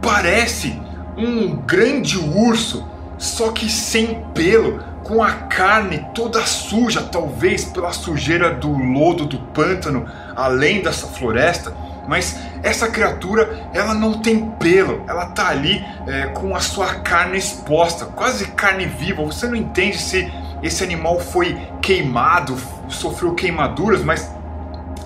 Parece um grande urso, só que sem pelo, com a carne toda suja, talvez pela sujeira do lodo do pântano, além dessa floresta. Mas essa criatura, ela não tem pelo, ela tá ali é, com a sua carne exposta, quase carne viva. Você não entende se esse animal foi queimado, sofreu queimaduras, mas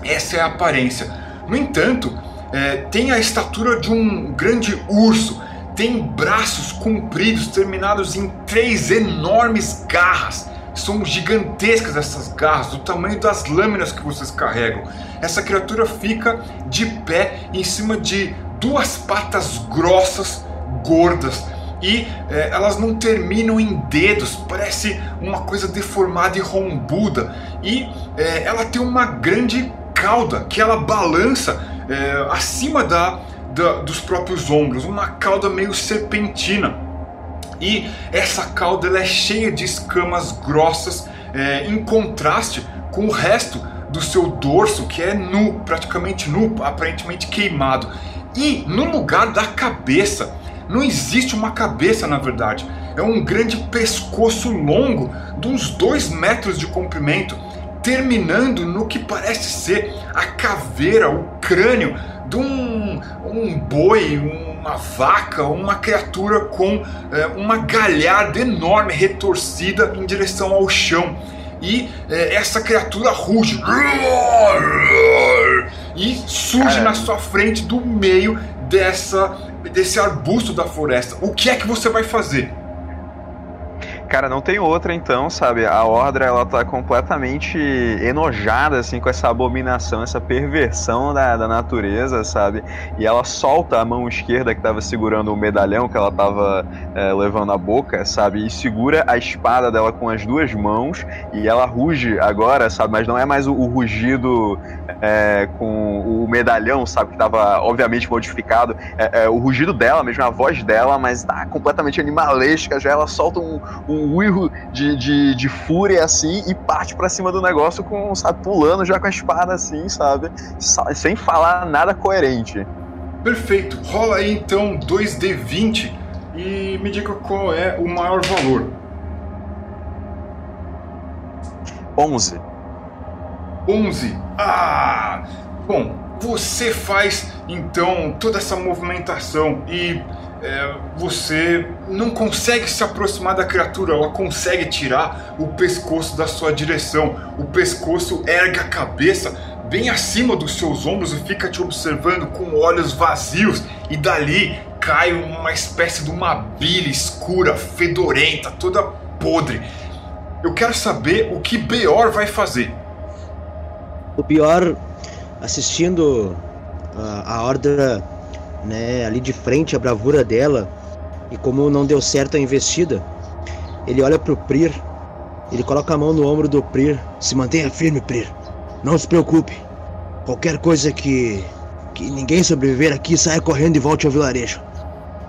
essa é a aparência. No entanto, é, tem a estatura de um grande urso, tem braços compridos terminados em três enormes garras. São gigantescas essas garras, do tamanho das lâminas que vocês carregam. Essa criatura fica de pé em cima de duas patas grossas, gordas, e é, elas não terminam em dedos, parece uma coisa deformada e rombuda. E é, ela tem uma grande cauda que ela balança é, acima da, da, dos próprios ombros, uma cauda meio serpentina. E essa cauda ela é cheia de escamas grossas, é, em contraste com o resto do seu dorso, que é nu, praticamente nu, aparentemente queimado. E no lugar da cabeça, não existe uma cabeça na verdade, é um grande pescoço longo, de uns dois metros de comprimento, terminando no que parece ser a caveira, o crânio de um, um boi, uma vaca, uma criatura com é, uma galharda enorme retorcida em direção ao chão. E é, essa criatura ruge e surge na sua frente do meio dessa desse arbusto da floresta. O que é que você vai fazer? Cara, não tem outra então, sabe? A Ordra, ela tá completamente enojada, assim, com essa abominação, essa perversão da, da natureza, sabe? E ela solta a mão esquerda que tava segurando o medalhão que ela tava é, levando à boca, sabe? E segura a espada dela com as duas mãos e ela ruge agora, sabe? Mas não é mais o, o rugido é, com o medalhão, sabe? Que tava, obviamente, modificado. É, é, o rugido dela, mesmo a voz dela, mas tá completamente animalesca. Já ela solta um, um um uivo de, de, de fúria assim e parte para cima do negócio com, sabe, pulando já com a espada assim, sabe? Sem falar nada coerente. Perfeito. Rola aí então 2D20 e me diga qual é o maior valor. 11. 11. Ah! Bom, você faz então toda essa movimentação e é, você não consegue se aproximar da criatura, ela consegue tirar o pescoço da sua direção. O pescoço ergue a cabeça bem acima dos seus ombros e fica te observando com olhos vazios, e dali cai uma espécie de uma bile escura, fedorenta, toda podre. Eu quero saber o que Beor vai fazer. O Beor, assistindo a, a Ordra né, ali de frente a bravura dela e como não deu certo a investida, ele olha pro Prir, ele coloca a mão no ombro do Prir, se mantenha firme, Prir. Não se preocupe. Qualquer coisa que que ninguém sobreviver aqui, saia correndo e volte ao vilarejo.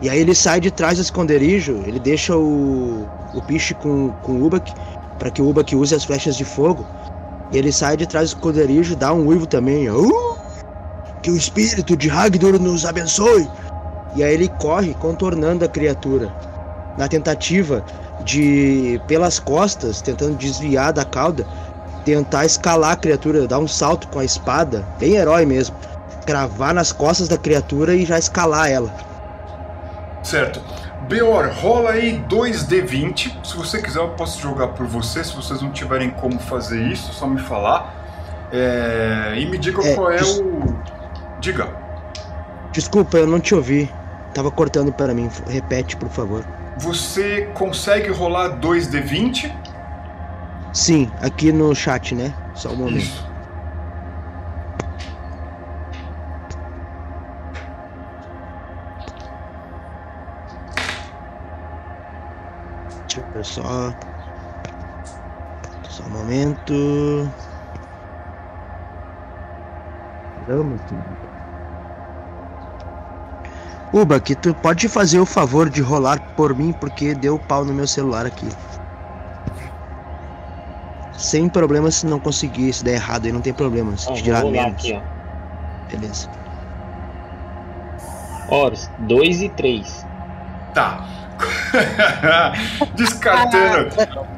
E aí ele sai de trás do esconderijo, ele deixa o o piche com com o Ubak para que o Ubak use as flechas de fogo. E ele sai de trás do esconderijo, dá um uivo também. Uh! Que o espírito de Ragnar nos abençoe. E aí ele corre contornando a criatura, na tentativa de, pelas costas, tentando desviar da cauda, tentar escalar a criatura, dar um salto com a espada, bem herói mesmo, cravar nas costas da criatura e já escalar ela. Certo. Beor, rola aí 2D20. Se você quiser, eu posso jogar por você. Se vocês não tiverem como fazer isso, só me falar. É... E me diga é, qual é o Diga. Desculpa, eu não te ouvi. Tava cortando para mim. Repete, por favor. Você consegue rolar 2d20? Sim, aqui no chat, né? Só um momento. Isso. Deixa eu ver só. Só um momento. Caramba, que Uba, que tu pode fazer o favor de rolar por mim porque deu pau no meu celular aqui. Sem problema se não conseguir, se der errado aí não tem problema. Se te tirar menos. Aqui, ó. Beleza. Horas, 2 e 3. Tá. descartando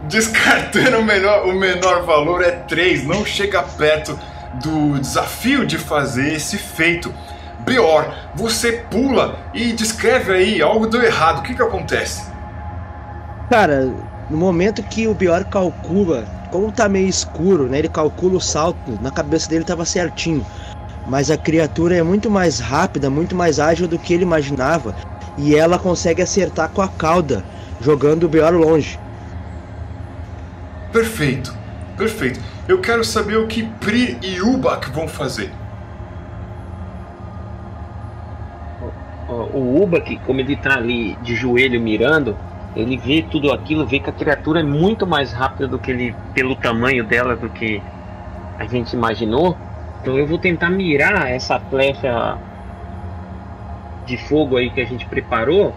descartando o, melhor, o menor valor é 3. Não chega perto do desafio de fazer esse feito. Pior, você pula e descreve aí algo deu errado. O que que acontece? Cara, no momento que o Bior calcula, como tá meio escuro, né? Ele calcula o salto, na cabeça dele tava certinho. Mas a criatura é muito mais rápida, muito mais ágil do que ele imaginava. E ela consegue acertar com a cauda, jogando o Bior longe. Perfeito, perfeito. Eu quero saber o que Pri e Ubak vão fazer. O Ubak, como ele tá ali de joelho mirando, ele vê tudo aquilo, vê que a criatura é muito mais rápida do que ele, pelo tamanho dela, do que a gente imaginou. Então eu vou tentar mirar essa flecha de fogo aí que a gente preparou,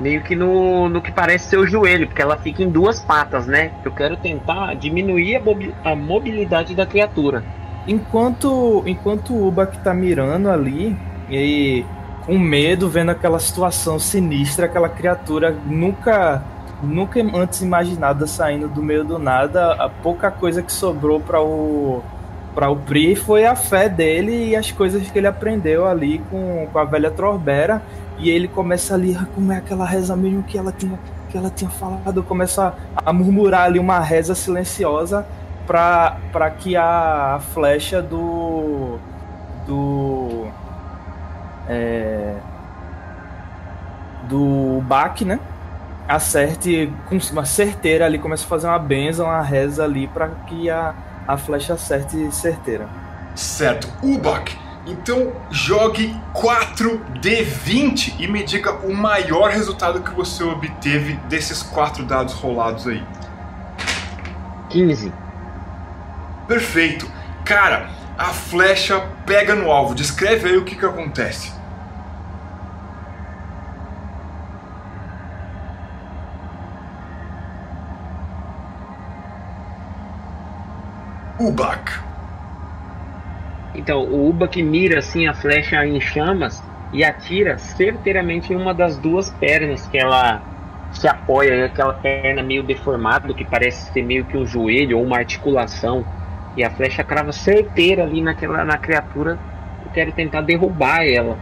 meio que no, no que parece ser o joelho, porque ela fica em duas patas, né? Eu quero tentar diminuir a, a mobilidade da criatura. enquanto, enquanto o Uba que tá mirando ali, e com medo, vendo aquela situação sinistra, aquela criatura nunca nunca antes imaginada saindo do meio do nada, a pouca coisa que sobrou para o para o Pri foi a fé dele e as coisas que ele aprendeu ali com, com a velha Trorbera. E ele começa ali a comer aquela reza mesmo que ela tinha que ela tinha falado, começa a, a murmurar ali uma reza silenciosa para que a, a, flecha do do é, do Bach, né? Acerte com uma certeira ali, começa a fazer uma benção, uma reza ali para que a, a flecha acerte certeira. Certo. Ubak, então jogue 4D20 e me diga o maior resultado que você obteve desses quatro dados rolados aí. 15. Perfeito. Cara, a flecha pega no alvo. Descreve aí o que, que acontece. Ubak. Então, o Ubak mira assim a flecha em chamas e atira certeiramente em uma das duas pernas que ela se apoia, aquela perna meio deformada, que parece ser meio que um joelho ou uma articulação. E a flecha crava certeira ali naquela, na criatura. Eu quero tentar derrubar ela.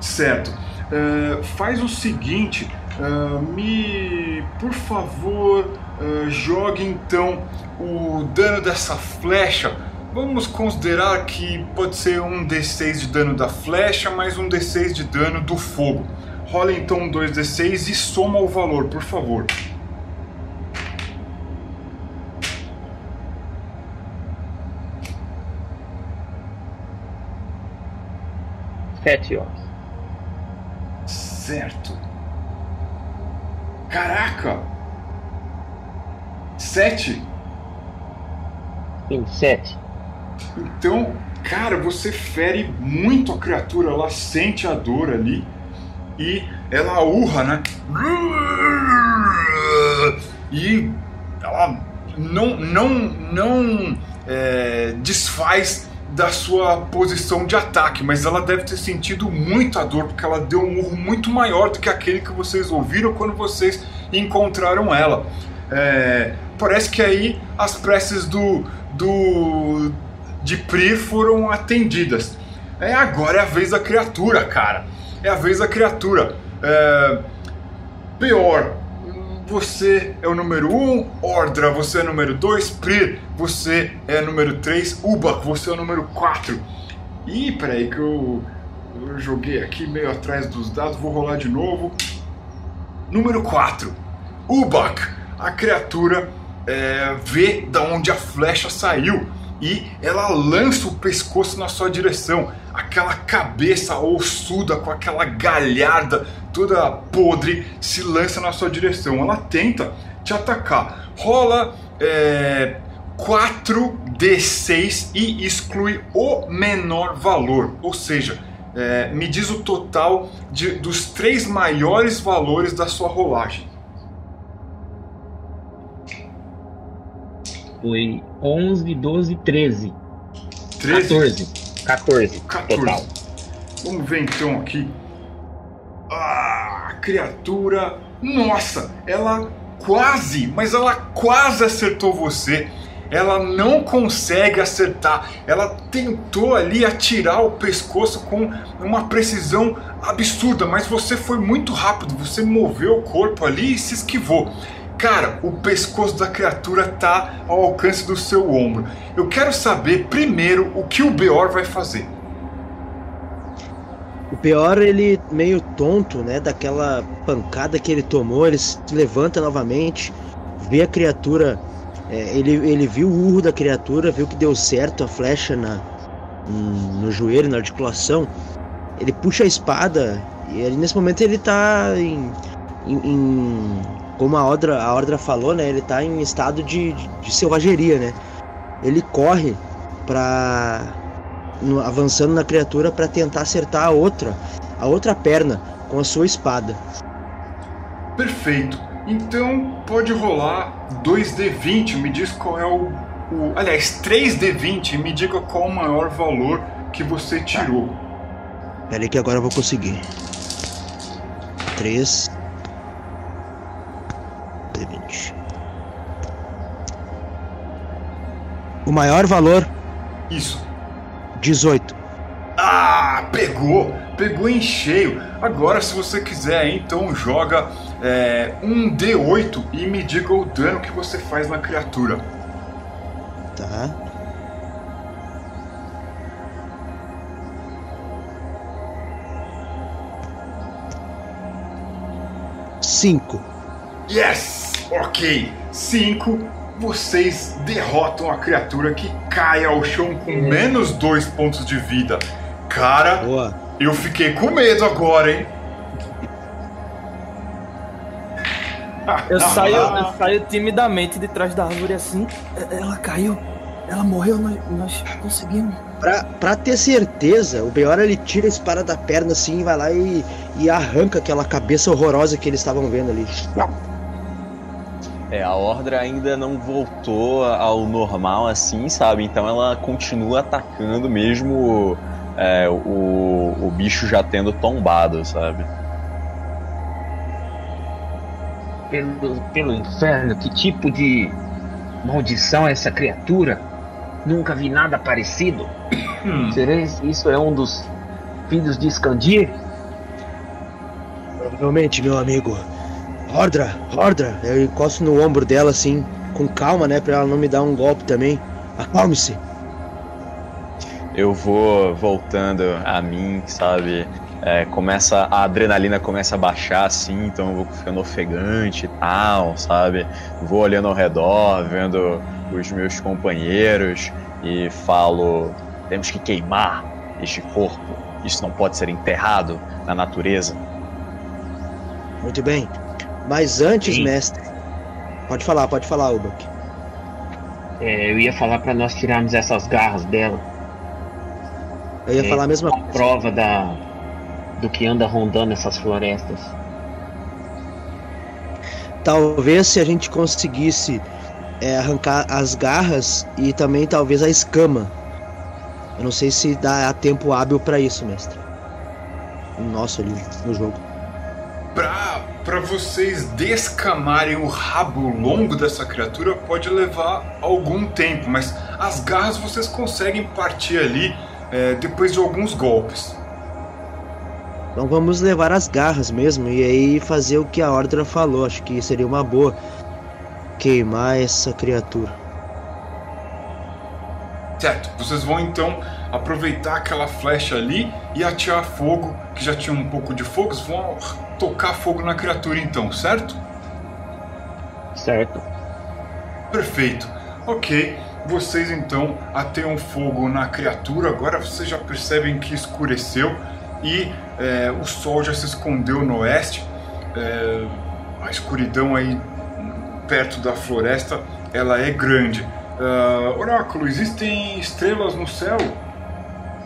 Certo. Uh, faz o seguinte, uh, me, por favor, uh, jogue então o dano dessa flecha. Vamos considerar que pode ser um D6 de dano da flecha, mais um D6 de dano do fogo. Rola então um 2D6 e soma o valor, por favor. Sete horas. Certo. Caraca! Sete? Sim, sete. Então, cara, você fere muito a criatura, ela sente a dor ali e ela urra, né? E ela não, não, não é, desfaz da sua posição de ataque, mas ela deve ter sentido muita dor porque ela deu um urro muito maior do que aquele que vocês ouviram quando vocês encontraram ela. É, parece que aí as preces do, do de Pri foram atendidas. É agora é a vez da criatura, cara. É a vez da criatura. É, pior, você é o número 1, um, Ordra, você é o número 2, Prir, você é o número 3, Ubak, você é o número 4. Ih, peraí que eu, eu joguei aqui meio atrás dos dados, vou rolar de novo. Número 4, Ubak, a criatura é, vê da onde a flecha saiu e ela lança o pescoço na sua direção. Aquela cabeça ossuda com aquela galharda toda podre se lança na sua direção. Ela tenta te atacar. Rola é, 4d6 e exclui o menor valor. Ou seja, é, me diz o total de, dos três maiores valores da sua rolagem. Foi 11, 12, 13. 13? 14. 14. 14. Total. Vamos ver então aqui. Ah, criatura. Nossa, ela quase, mas ela quase acertou você. Ela não consegue acertar. Ela tentou ali atirar o pescoço com uma precisão absurda, mas você foi muito rápido. Você moveu o corpo ali e se esquivou. Cara, o pescoço da criatura tá ao alcance do seu ombro. Eu quero saber primeiro o que o Beor vai fazer. O Beor, ele meio tonto, né, daquela pancada que ele tomou, ele se levanta novamente, vê a criatura, é, ele, ele viu o urro da criatura, viu que deu certo a flecha na, no joelho, na articulação. Ele puxa a espada e ali nesse momento ele tá em, em, em como a Ordra, a Ordra falou, né? Ele tá em estado de, de, de selvageria, né? Ele corre para avançando na criatura para tentar acertar a outra, a outra perna com a sua espada. Perfeito. Então pode rolar 2d20. Me diz qual é o o. Aliás, 3D20 e me diga qual o maior valor que você tirou. Pera aí que agora eu vou conseguir. 3 O maior valor, Isso. 18. Ah, pegou! Pegou em cheio. Agora, se você quiser, então joga é, um D8 e me diga o dano que você faz na criatura. Tá. Cinco. Yes! Ok. 5. Vocês derrotam a criatura que cai ao chão com menos dois pontos de vida. Cara, Boa. eu fiquei com medo agora, hein? Eu saio, eu saio timidamente de trás da árvore assim. "E- Ela caiu. Ela morreu, nós, nós conseguimos. Pra, pra ter certeza, o Beora ele tira a espada da perna assim, vai lá e, e arranca aquela cabeça horrorosa que eles estavam vendo ali. É, a Ordra ainda não voltou ao normal assim, sabe? Então ela continua atacando mesmo é, o, o bicho já tendo tombado, sabe? Pelo, pelo inferno, que tipo de maldição é essa criatura? Nunca vi nada parecido. Hum. Será que isso é um dos filhos de Scandir? Provavelmente, meu amigo. Ordra, Ordra. Eu encosto no ombro dela assim, com calma, né? Pra ela não me dar um golpe também. Acalme-se. Eu vou voltando a mim, sabe? É, começa a adrenalina começa a baixar assim, então eu vou ficando ofegante e tal, sabe? Vou olhando ao redor, vendo os meus companheiros e falo: temos que queimar este corpo. Isso não pode ser enterrado na natureza. Muito bem. Mas antes, Sim. mestre. Pode falar, pode falar, Ubak. É, eu ia falar pra nós tirarmos essas garras dela. Eu ia É, falar a mesma coisa. prova da do que anda rondando essas florestas. Talvez se a gente conseguisse é, arrancar as garras e também talvez a escama. Eu não sei se dá tempo hábil pra isso, mestre. Nossa, ali no jogo. Pra, pra vocês descamarem o rabo longo dessa criatura pode levar algum tempo, mas as garras vocês conseguem partir ali é, depois de alguns golpes. Então vamos levar as garras mesmo e aí fazer o que a Ordra falou. Acho que seria uma boa queimar essa criatura. Certo, vocês vão então aproveitar aquela flecha ali e atirar fogo, que já tinha um pouco de fogo, vocês vão tocar fogo na criatura então, certo? Certo. Perfeito. Ok, vocês então ateiam fogo na criatura. Agora vocês já percebem que escureceu e é, o sol já se escondeu no oeste. É, a escuridão aí perto da floresta ela é grande. Ah, Oráculo, existem estrelas no céu?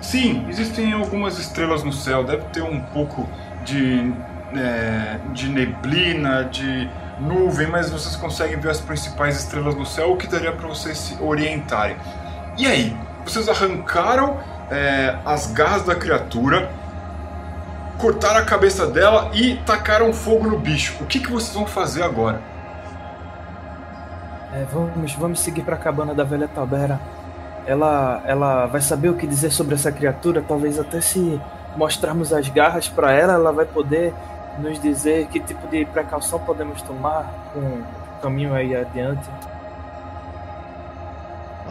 Sim, existem algumas estrelas no céu. Deve ter um pouco de, é, de neblina, de nuvem, mas vocês conseguem ver as principais estrelas no céu, o que daria para vocês se orientarem. E aí? Vocês arrancaram é, as garras da criatura, cortaram a cabeça dela e tacaram fogo no bicho. O que, que vocês vão fazer agora? É, vamos, vamos seguir pra cabana da velha Tabera. Ela, ela vai saber o que dizer sobre essa criatura. Talvez até se mostrarmos as garras pra ela, ela vai poder nos dizer que tipo de precaução podemos tomar com o caminho aí adiante.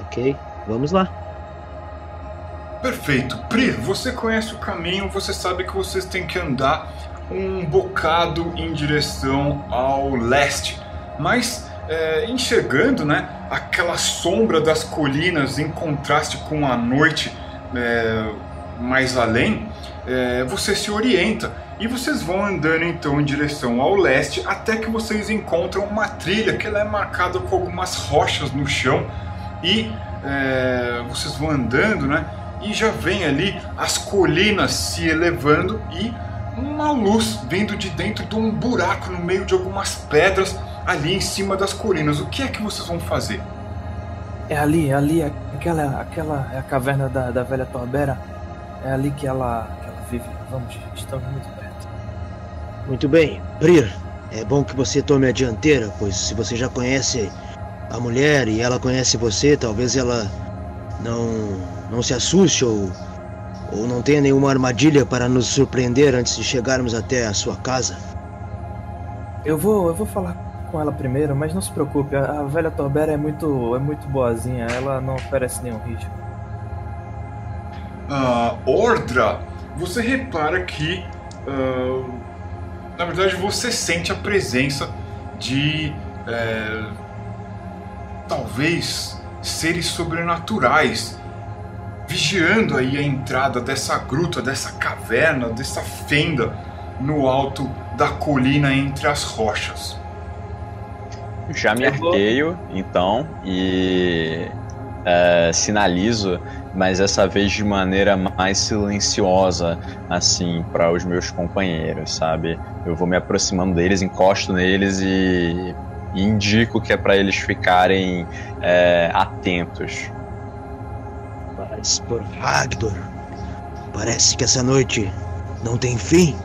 Ok, vamos lá. Perfeito. Pri, você conhece o caminho, você sabe que vocês têm que andar um bocado em direção ao leste. Mas é, enxergando né, aquela sombra das colinas em contraste com a noite é, mais além, é, você se orienta. E vocês vão andando então em direção ao leste até que vocês encontram uma trilha que ela é marcada com algumas rochas no chão e é, vocês vão andando, né? E já vem ali as colinas se elevando e uma luz vindo de dentro de um buraco no meio de algumas pedras ali em cima das colinas. O que é que vocês vão fazer? É ali, é ali, aquela, aquela é a caverna da, da velha Torbera. É ali que ela, que ela vive. Vamos, estamos muito. Muito bem. Brir, é bom que você tome a dianteira, pois se você já conhece a mulher e ela conhece você, talvez ela não, não se assuste ou, ou não tenha nenhuma armadilha para nos surpreender antes de chegarmos até a sua casa. Eu vou, eu vou falar com ela primeiro, mas não se preocupe, a, a velha Torbera é muito, é muito boazinha, ela não oferece nenhum risco. Ah, Ordra, você repara que, ah, na verdade, você sente a presença de é, talvez seres sobrenaturais vigiando aí a entrada dessa gruta, dessa caverna, dessa fenda no alto da colina entre as rochas. Já me arqueio, então, e é, sinalizo, mas essa vez de maneira mais silenciosa, assim, para os meus companheiros, sabe? Eu vou me aproximando deles, encosto neles e, e indico que é para eles ficarem é, atentos. Mas por Ragdor, parece que essa noite não tem fim.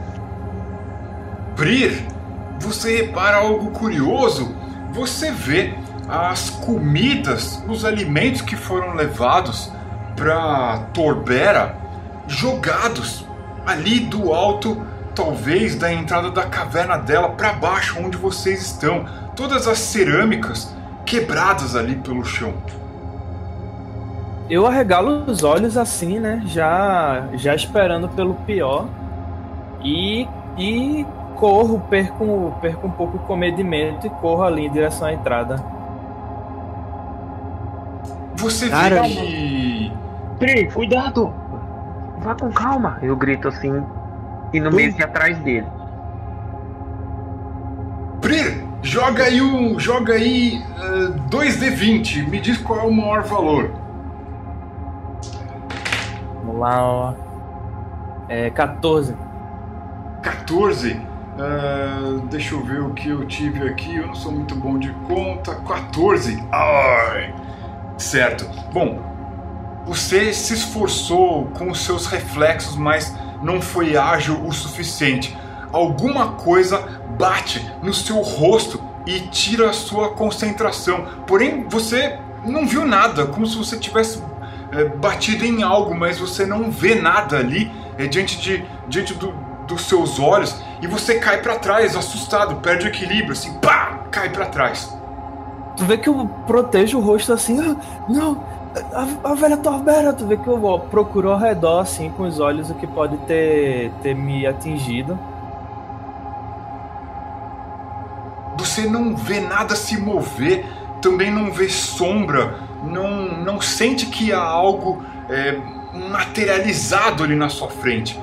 Brir, você repara algo curioso? Você vê as comidas, os alimentos que foram levados para Torbera jogados ali do alto, talvez da entrada da caverna dela para baixo, onde vocês estão. Todas as cerâmicas quebradas ali pelo chão. Eu arregalo os olhos assim, né? Já, já esperando pelo pior. E, e corro, perco, perco um pouco o comedimento e corro ali em direção à entrada. Você Cara, vê que. Pri, cuidado! Vá com calma! Eu grito assim, e no meio de atrás dele. Brir, joga aí um. Joga aí uh, 2D20. Me diz qual é o maior valor. Vamos lá, ó. É 14. 14. Ah, deixa eu ver o que eu tive aqui. Eu não sou muito bom de conta. 14. Ai. Certo. Bom, você se esforçou com os seus reflexos, mas não foi ágil o suficiente. Alguma coisa bate no seu rosto e tira a sua concentração. Porém, você não viu nada, como se você tivesse é, batido em algo, mas você não vê nada ali é, diante, de, diante do, dos seus olhos e você cai para trás, assustado, perde o equilíbrio, assim, pá, cai para trás. Tu vê que eu protejo o rosto assim, ah, não, a, a velha Torbera, tu vê que eu ó, procuro ao redor, assim, com os olhos, o que pode ter, ter me atingido. Você não vê nada se mover, também não vê sombra, não, não sente que há algo é, materializado ali na sua frente.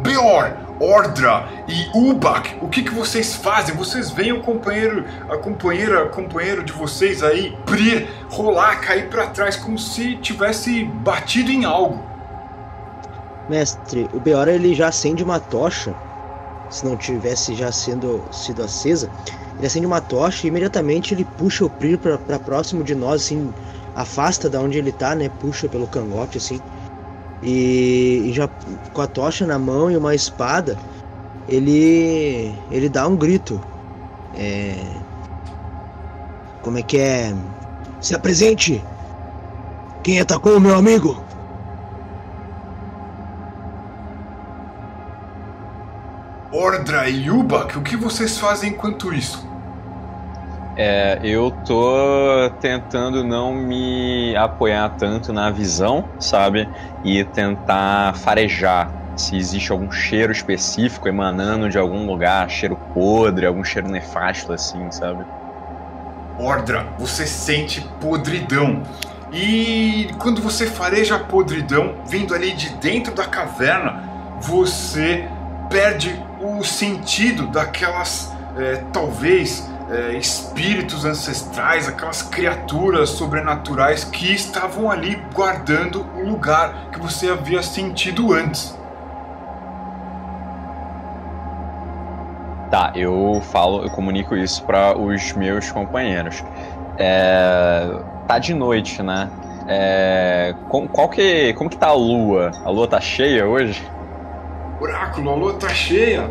Beor, Ordra e Ubak, o que, que vocês fazem? Vocês veem o companheiro, a companheira, companheiro de vocês aí, Brir, rolar, cair para trás como se tivesse batido em algo. Mestre, o Beora ele já acende uma tocha. Se não tivesse já sendo sido acesa, ele acende uma tocha e imediatamente ele puxa o Prir pra, pra próximo de nós, assim, afasta da onde ele tá, né? Puxa pelo cangote, assim. E, e já com a tocha na mão e uma espada, ele ele dá um grito. É, como é que é? Se apresente! Quem atacou o meu amigo? Ordra e Ubak, o que vocês fazem enquanto isso? É, eu tô tentando não me apoiar tanto na visão, sabe? E tentar farejar se existe algum cheiro específico emanando de algum lugar, cheiro podre, algum cheiro nefasto assim, sabe? Ordra, você sente podridão. E quando você fareja a podridão, vindo ali de dentro da caverna, você perde o sentido daquelas, é, talvez, é, espíritos ancestrais, aquelas criaturas sobrenaturais que estavam ali guardando o lugar que você havia sentido antes. Tá, eu falo, eu comunico isso para os meus companheiros. É, tá de noite, né? É, com, qual que, como que tá a lua? A lua tá cheia hoje? Oráculo, a lua tá cheia?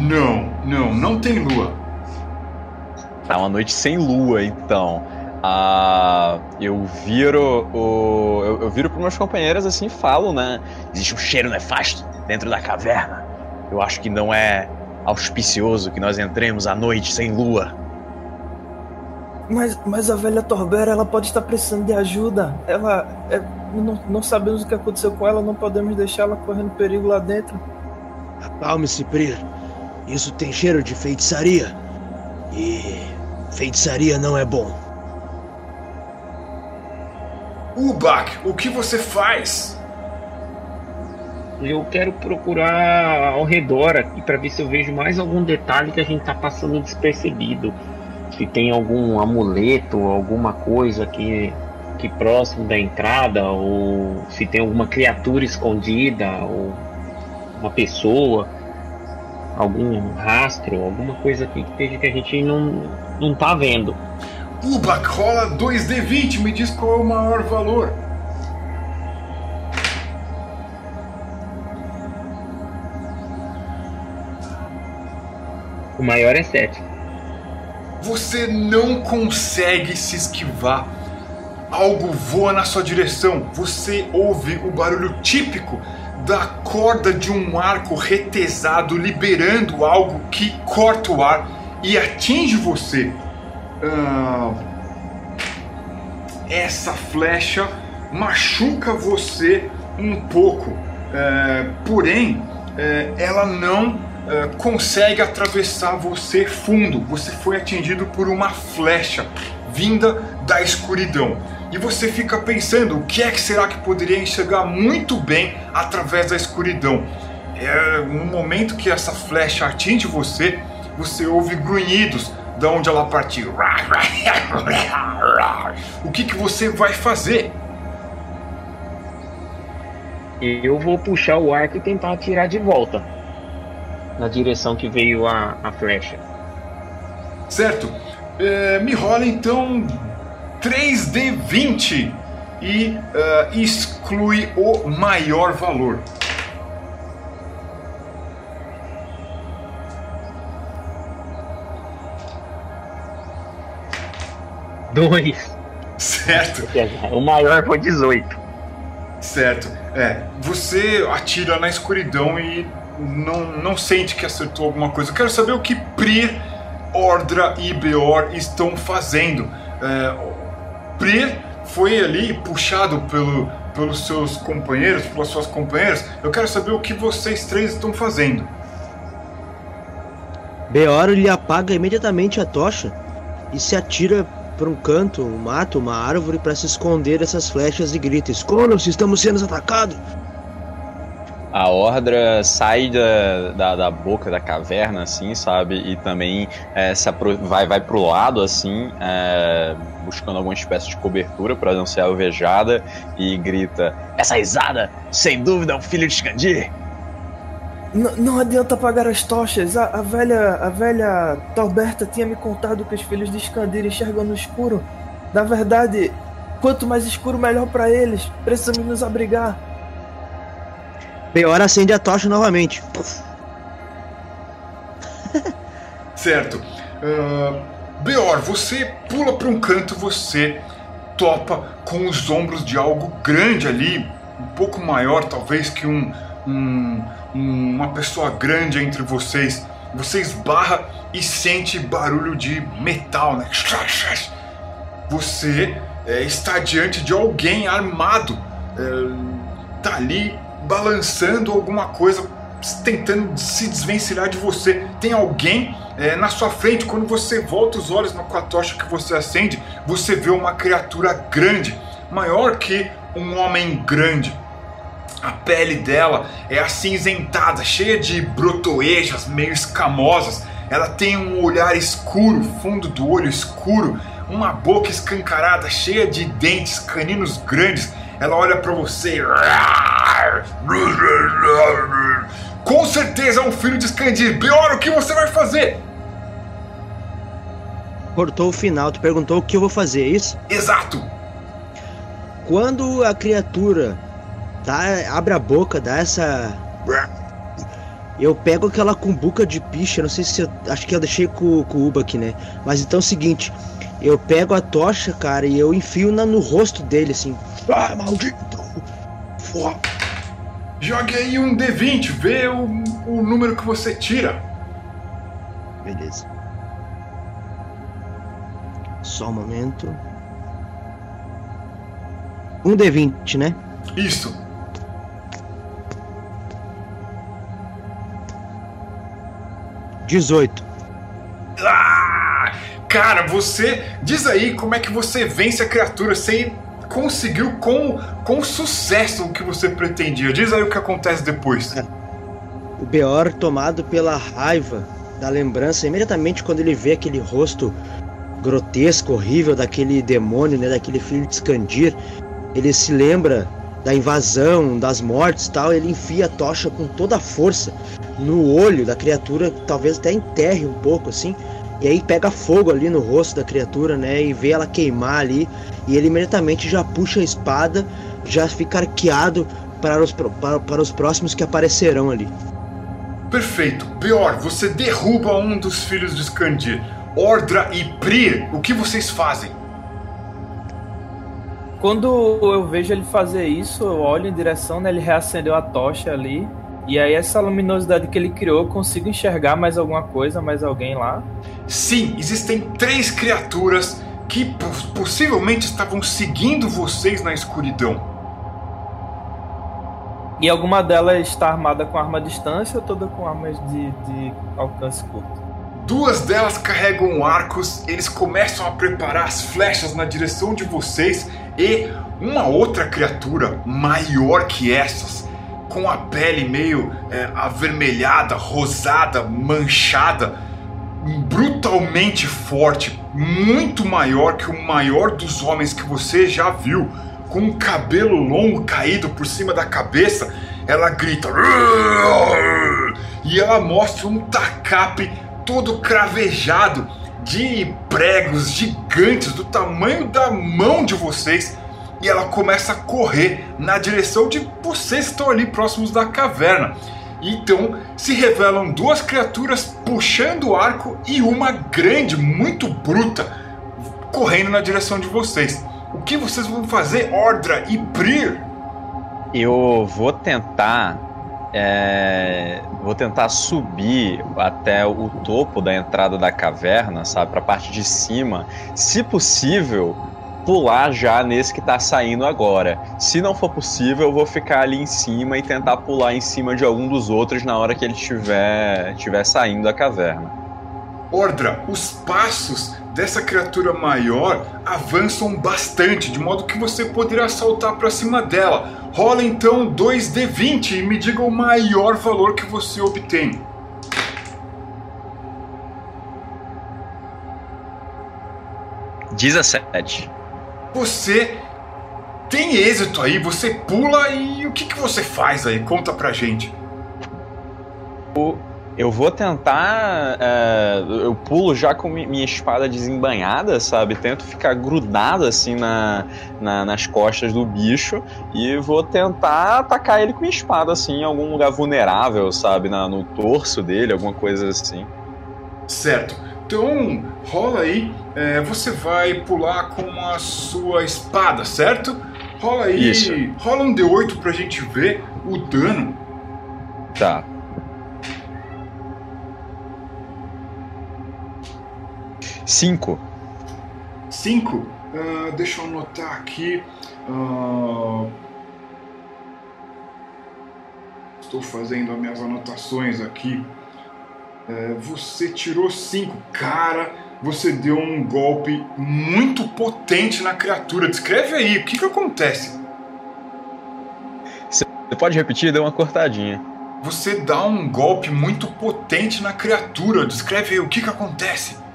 Não, não, não tem lua. Tá uma noite sem lua, então. Ah, eu viro o. Eu, eu viro para meus companheiros assim e falo, né? Existe um cheiro nefasto dentro da caverna. Eu acho que não é auspicioso que nós entremos à noite sem lua. Mas, mas a velha Torbera, ela pode estar precisando de ajuda. Ela. É, não, não sabemos o que aconteceu com ela, não podemos deixá-la correndo perigo lá dentro. Acalme-se, Prir. Isso tem cheiro de feitiçaria. E. feitiçaria não é bom. Ubak, o que você faz? Eu quero procurar ao redor aqui para ver se eu vejo mais algum detalhe que a gente tá passando despercebido. Se tem algum amuleto, alguma coisa aqui, aqui próximo da entrada, ou se tem alguma criatura escondida, ou uma pessoa, algum rastro, alguma coisa aqui que, que a gente não, não tá vendo. Ubak, rola 2D20, me diz qual é o maior valor. O maior é 7. Você não consegue se esquivar. Algo voa na sua direção. Você ouve o barulho típico da corda de um arco retesado liberando algo que corta o ar e atinge você. Ah, essa flecha machuca você um pouco, é, porém é, ela não é, consegue atravessar você fundo. Você foi atingido por uma flecha vinda da escuridão. E você fica pensando o que é que será que poderia enxergar muito bem através da escuridão. No momento que essa flecha atinge você, você ouve grunhidos de onde ela partiu. O que, que você vai fazer? Eu vou puxar o arco e tentar atirar de volta na direção que veio a, a flecha. Certo. É, me rola então 3D20 e uh, exclui o maior valor. Dois. Certo. O maior foi 18. Certo. É, você atira na escuridão e não, não sente que acertou alguma coisa. Eu quero saber o que Prir, Ordra e Beor estão fazendo. É, Prir foi ali puxado pelo, pelos seus companheiros, pelas suas companheiras. Eu quero saber o que vocês três estão fazendo. Beor lhe apaga imediatamente a tocha e se atira para um canto, um mato, uma árvore para se esconder dessas flechas e grita: Escondam-se, estamos sendo atacados! A Ordra sai da, da, da, boca da caverna, assim, sabe? E também é, se vai, vai pro lado, assim, é, buscando alguma espécie de cobertura para não ser alvejada e grita: Essa risada, sem dúvida, é um filho de Scandir! N não adianta apagar as tochas. A, a, velha a velha Talberta tinha me contado que os filhos de Scandir enxergam no escuro. Na verdade, quanto mais escuro, melhor para eles. Precisamos nos abrigar. Beor acende a tocha novamente. certo. Uh, Beor, você pula para um canto, você topa com os ombros de algo grande ali, um pouco maior talvez que um, um, uma pessoa grande entre vocês. Você esbarra e sente barulho de metal, né? Você é, está diante de alguém armado. É, tá ali balançando alguma coisa, tentando se desvencilhar de você. Tem alguém é, na sua frente. Quando você volta os olhos com a tocha que você acende, você vê uma criatura grande, maior que um homem grande. A pele dela é acinzentada, cheia de brotoejas meio escamosas. Ela tem um olhar escuro, fundo do olho escuro, uma boca escancarada, cheia de dentes caninos grandes. Ela olha para você. Com certeza é um filho de Scandir. Pior, o que você vai fazer? Cortou o final, tu perguntou o que eu vou fazer, é isso? Exato! quando a criatura tá, abre a boca, dá essa. Eu pego aquela cumbuca de picha, não sei se eu. Acho que eu deixei com, com o Uba aqui, né? Mas então é o seguinte, eu pego a tocha, cara, e eu enfio na, no rosto dele, assim. Ah, maldito! Fua. Jogue aí um D20, vê o, o número que você tira. Beleza. Só um momento. Um D20, né? Isso. Dezoito. Ah! Cara, você. Diz aí como é que você vence a criatura. Você conseguiu com, com sucesso o que você pretendia. Diz aí o que acontece depois. O Beor, tomado pela raiva da lembrança, imediatamente quando ele vê aquele rosto grotesco, horrível daquele demônio, né, daquele filho de Scandir, ele se lembra da invasão, das mortes tal, ele enfia a tocha com toda a força no olho da criatura, talvez até enterre um pouco assim, e aí pega fogo ali no rosto da criatura, né, e vê ela queimar ali, e ele imediatamente já puxa a espada, já fica arqueado para os, para, para os próximos que aparecerão ali. Perfeito. Pior, você derruba um dos filhos de Skandir. Ordra e Prir, o que vocês fazem? Quando eu vejo ele fazer isso, eu olho em direção, né? Ele reacendeu a tocha ali. E aí essa luminosidade que ele criou, eu consigo enxergar mais alguma coisa, mais alguém lá? Sim, existem três criaturas que po- possivelmente estavam seguindo vocês na escuridão. E alguma delas está armada com arma à distância ou toda com armas de, de alcance curto? Duas delas carregam arcos, eles começam a preparar as flechas na direção de vocês e uma outra criatura maior que essas, com a pele meio é, avermelhada, rosada, manchada, brutalmente forte, muito maior que o maior dos homens que você já viu, com um cabelo longo caído por cima da cabeça, ela grita e ela mostra um tacape todo cravejado de pregos gigantes do tamanho da mão de vocês e ela começa a correr na direção de vocês que estão ali próximos da caverna. Então se revelam duas criaturas puxando o arco e uma grande, muito bruta, correndo na direção de vocês. O que vocês vão fazer, Ordra e Prir? Eu vou tentar. É, vou tentar subir até o topo da entrada da caverna, sabe? Pra parte de cima. Se possível, pular já nesse que tá saindo agora. Se não for possível, eu vou ficar ali em cima e tentar pular em cima de algum dos outros na hora que ele estiver, estiver saindo da caverna. Ordra, os passos dessa criatura maior avançam bastante, de modo que você poderá saltar para cima dela. Rola então 2d20 e me diga o maior valor que você obtém. Dezessete. Você tem êxito aí, você pula e o que, que você faz aí? Conta pra gente. Eu vou tentar. é, eu pulo já com mi- minha espada desembanhada, sabe? Tento ficar grudado assim na, na- nas costas do bicho e vou tentar atacar ele com minha espada, assim, em algum lugar vulnerável, sabe? Na- no torso dele, alguma coisa assim. Certo. Então, rola aí. é, você vai pular com a sua espada, certo? Rola aí. Isso. Rola um D8 pra gente ver o dano. Tá. Cinco. 5. deixa eu anotar aqui. Ah, estou fazendo as minhas anotações aqui. É, você tirou 5. Cara, você deu um golpe muito potente na criatura. Descreve aí, o que, que acontece? Você pode repetir? Deu uma cortadinha. Você dá um golpe muito potente na criatura. Descreve aí o que, que acontece.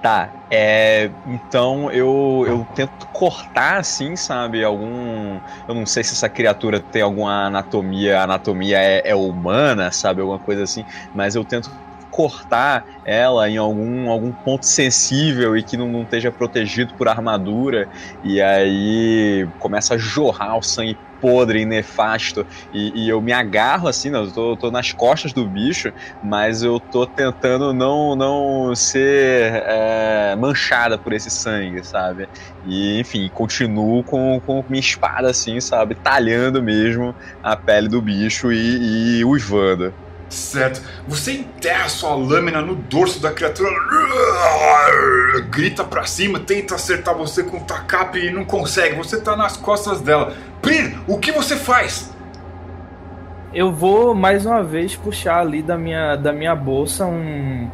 Tá, é. Então eu, eu tento cortar assim, sabe? Algum. Eu não sei se essa criatura tem alguma anatomia. A anatomia é, é humana, sabe? Alguma coisa assim. Mas eu tento cortar ela em algum, algum ponto sensível e que não, não esteja protegido por armadura, e aí começa a jorrar o sangue podre e nefasto. E, e, eu me agarro assim, não, eu tô, tô, nas costas do bicho, mas eu tô tentando não, não ser é, manchada por esse sangue, sabe? E enfim, continuo com, com minha espada assim, sabe? Talhando mesmo a pele do bicho e, e uivando. Certo. Você enterra sua lâmina no dorso da criatura, grita pra cima, tenta acertar você com o tacape e não consegue. Você tá nas costas dela. Prir, o que você faz? Eu vou mais uma vez puxar ali da minha, da minha bolsa um,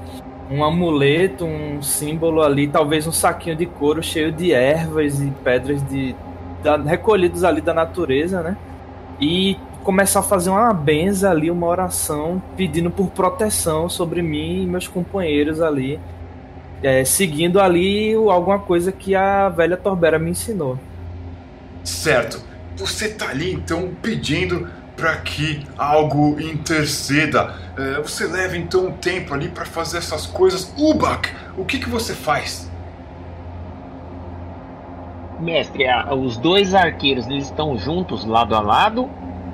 um amuleto, um símbolo ali, talvez um saquinho de couro cheio de ervas e pedras de, da, recolhidos ali da natureza, né? E começar a fazer uma benza ali, uma oração, pedindo por proteção sobre mim e meus companheiros ali, é, seguindo ali alguma coisa que a velha Torbera me ensinou. Certo. Você tá ali então pedindo para que algo interceda. É, você leva então um tempo ali para fazer essas coisas. Ubak, o que que você faz? Mestre, os dois arqueiros eles estão juntos lado a lado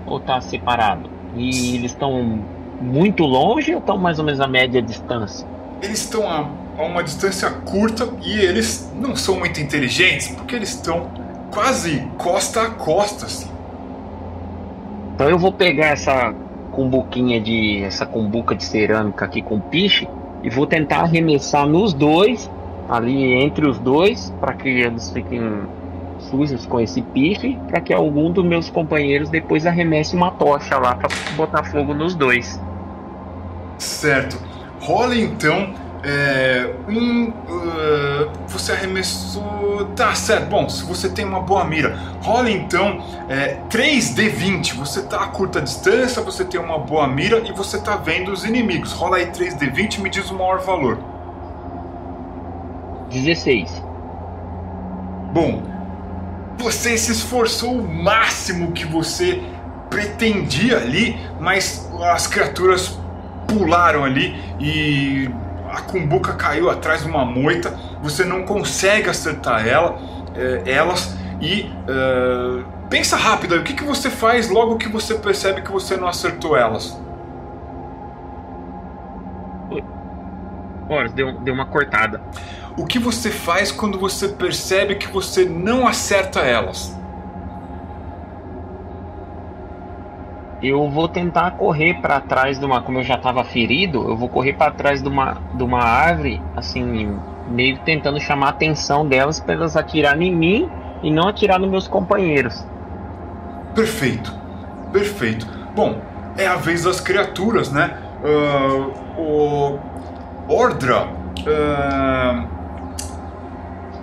ou tá separado? E eles estão muito longe ou estão mais ou menos a média distância? Eles estão a, a, uma distância curta e eles não são muito inteligentes porque eles estão quase costa a costa, assim. Então eu vou pegar essa cumbuquinha de. essa cumbuca de cerâmica aqui com piche e vou tentar arremessar nos dois, ali entre os dois, para que eles fiquem sujos com esse pife para que algum dos meus companheiros depois arremesse uma tocha lá para botar fogo nos dois. Certo. Rola então é, um. Uh, você arremessou. Tá certo. Bom, se você tem uma boa mira, rola então é, 3D20. Você tá a curta distância, você tem uma boa mira e você tá vendo os inimigos. Rola aí 3D20 e me diz o maior valor. 16. Bom, você se esforçou o máximo que você pretendia ali, mas as criaturas pularam ali e a cumbuca caiu atrás de uma moita. Você não consegue acertar ela, é, elas e é, pensa rápido. O que, que você faz logo que você percebe que você não acertou elas? Ora, deu, deu uma cortada. O que você faz quando você percebe que você não acerta elas? Eu vou tentar correr para trás de uma, como eu já estava ferido, eu vou correr para trás de uma, de uma árvore, assim, meio tentando chamar a atenção delas para elas atirarem em mim e não atirar nos meus companheiros. Perfeito, perfeito. Bom, é a vez das criaturas, né? Uh, o Ordra uh,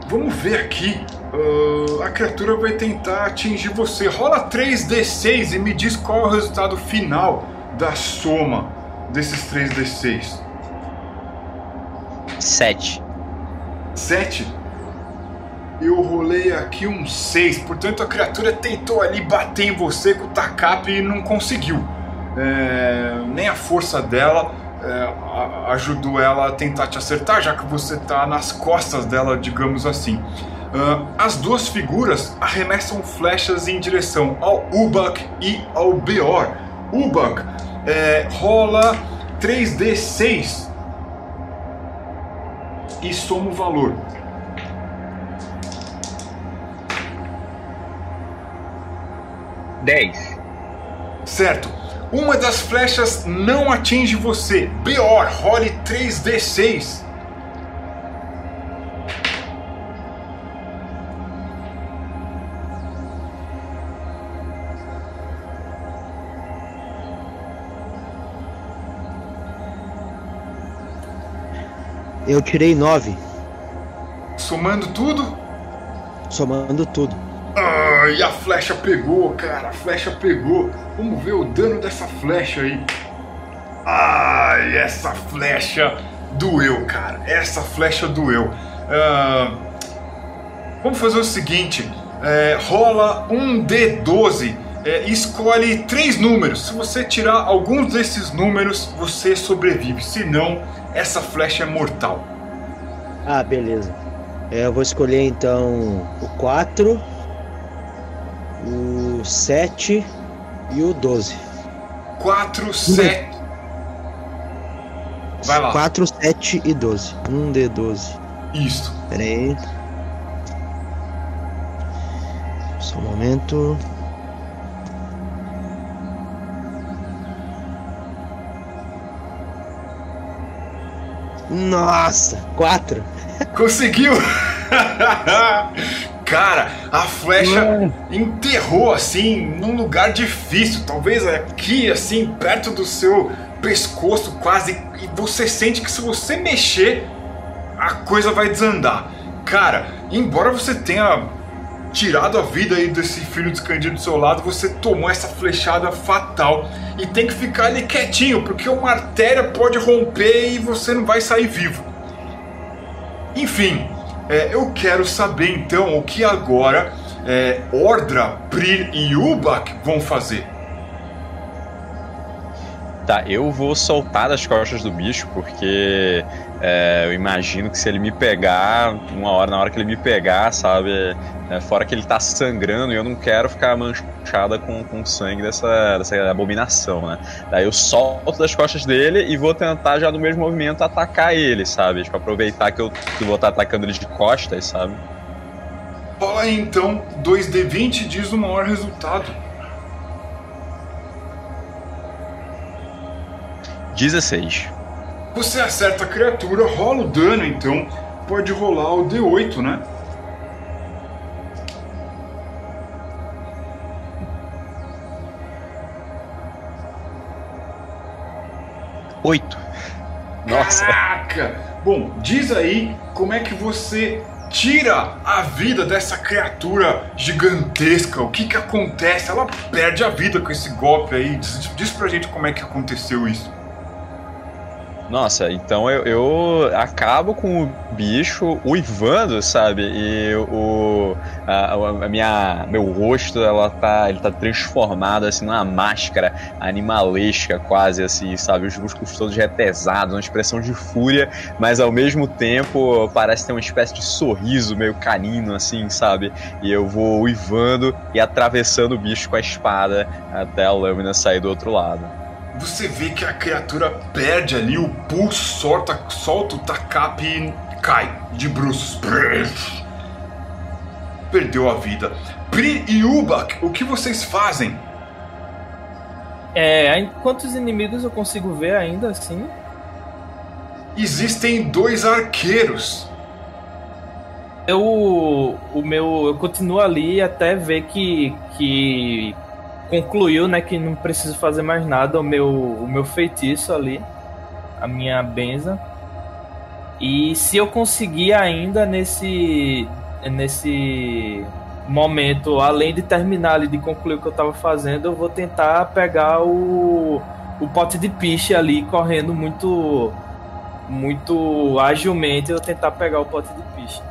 Vamos ver aqui. Uh, a criatura vai tentar atingir você. Rola 3d6 e me diz qual é o resultado final da soma desses 3d6. 7. 7? Eu rolei aqui um 6, portanto a criatura tentou ali bater em você com o tacape e não conseguiu. É, nem a força dela é, ajudou ela a tentar te acertar, já que você está nas costas dela, digamos assim. Uh, as duas figuras arremessam flechas em direção ao Ubak e ao Beor. Ubak é, rola 3d6 e soma o valor. Dez. Certo. Uma das flechas não atinge você. Pior, role 3d6. Eu tirei 9. Somando tudo? Somando tudo. Ai, a flecha pegou, cara. A flecha pegou. Vamos ver o dano dessa flecha aí. Ai, essa flecha doeu, cara. Essa flecha doeu. Uh, vamos fazer o seguinte: é, rola um D12 é, e escolhe três números. Se você tirar alguns desses números, você sobrevive. Se não, essa flecha é mortal. Ah, beleza. É, eu vou escolher então o 4, o 7 e o 12. 4, 7. Vai lá. 4, 7 e 12. 1 de 12. Isso. Pera aí. Só um momento. Nossa, 4. Conseguiu! Cara, a flecha enterrou assim num lugar difícil, talvez aqui assim perto do seu pescoço quase e você sente que se você mexer a coisa vai desandar. Cara, embora você tenha tirado a vida aí desse filho descandido do seu lado, você tomou essa flechada fatal e tem que ficar ali quietinho, porque uma artéria pode romper e você não vai sair vivo. Enfim, é, eu quero saber então o que agora é, Ordra, Prir e Ubak vão fazer. Tá, eu vou soltar das costas do bicho, porque é, eu imagino que se ele me pegar, uma hora, na hora que ele me pegar, sabe? É, fora que ele tá sangrando e eu não quero ficar manchada com, com sangue dessa, dessa abominação, né? Daí eu solto das costas dele e vou tentar já no mesmo movimento atacar ele, sabe? Tipo, aproveitar que eu, que vou estar atacando ele de costas, sabe? Rola aí então 2D20 diz o maior resultado. 16. Você acerta a criatura, rola o dano então. Pode rolar o D8, né? Oito. Nossa. Caraca! Bom, diz aí como é que você tira a vida dessa criatura gigantesca. O que que acontece? Ela perde a vida com esse golpe aí. Diz, diz pra gente como é que aconteceu isso. Nossa, então eu, eu, acabo com o bicho uivando, sabe? E o a, a, minha meu rosto ela tá ele tá transformado assim numa máscara animalesca quase assim, sabe? Os músculos todos retesados, uma expressão de fúria, mas ao mesmo tempo parece ter uma espécie de sorriso meio canino assim, sabe? E eu vou uivando e atravessando o bicho com a espada até a lâmina sair do outro lado. Você vê que a criatura perde ali o pulso, solta, solta o tacape e cai de bruços. Perdeu a vida. Pri e Ubak, o que vocês fazem? É, quantos inimigos eu consigo ver ainda assim? Existem dois arqueiros. Eu, o meu, eu continuo ali até ver que, que concluiu, né, que não preciso fazer mais nada, o meu, o meu feitiço ali, a minha benza. E se eu conseguir ainda nesse nesse momento, além de terminar ali, de concluir o que eu estava fazendo, eu vou tentar pegar o, o pote de piche ali, correndo muito muito agilmente, eu tentar pegar o pote de piche.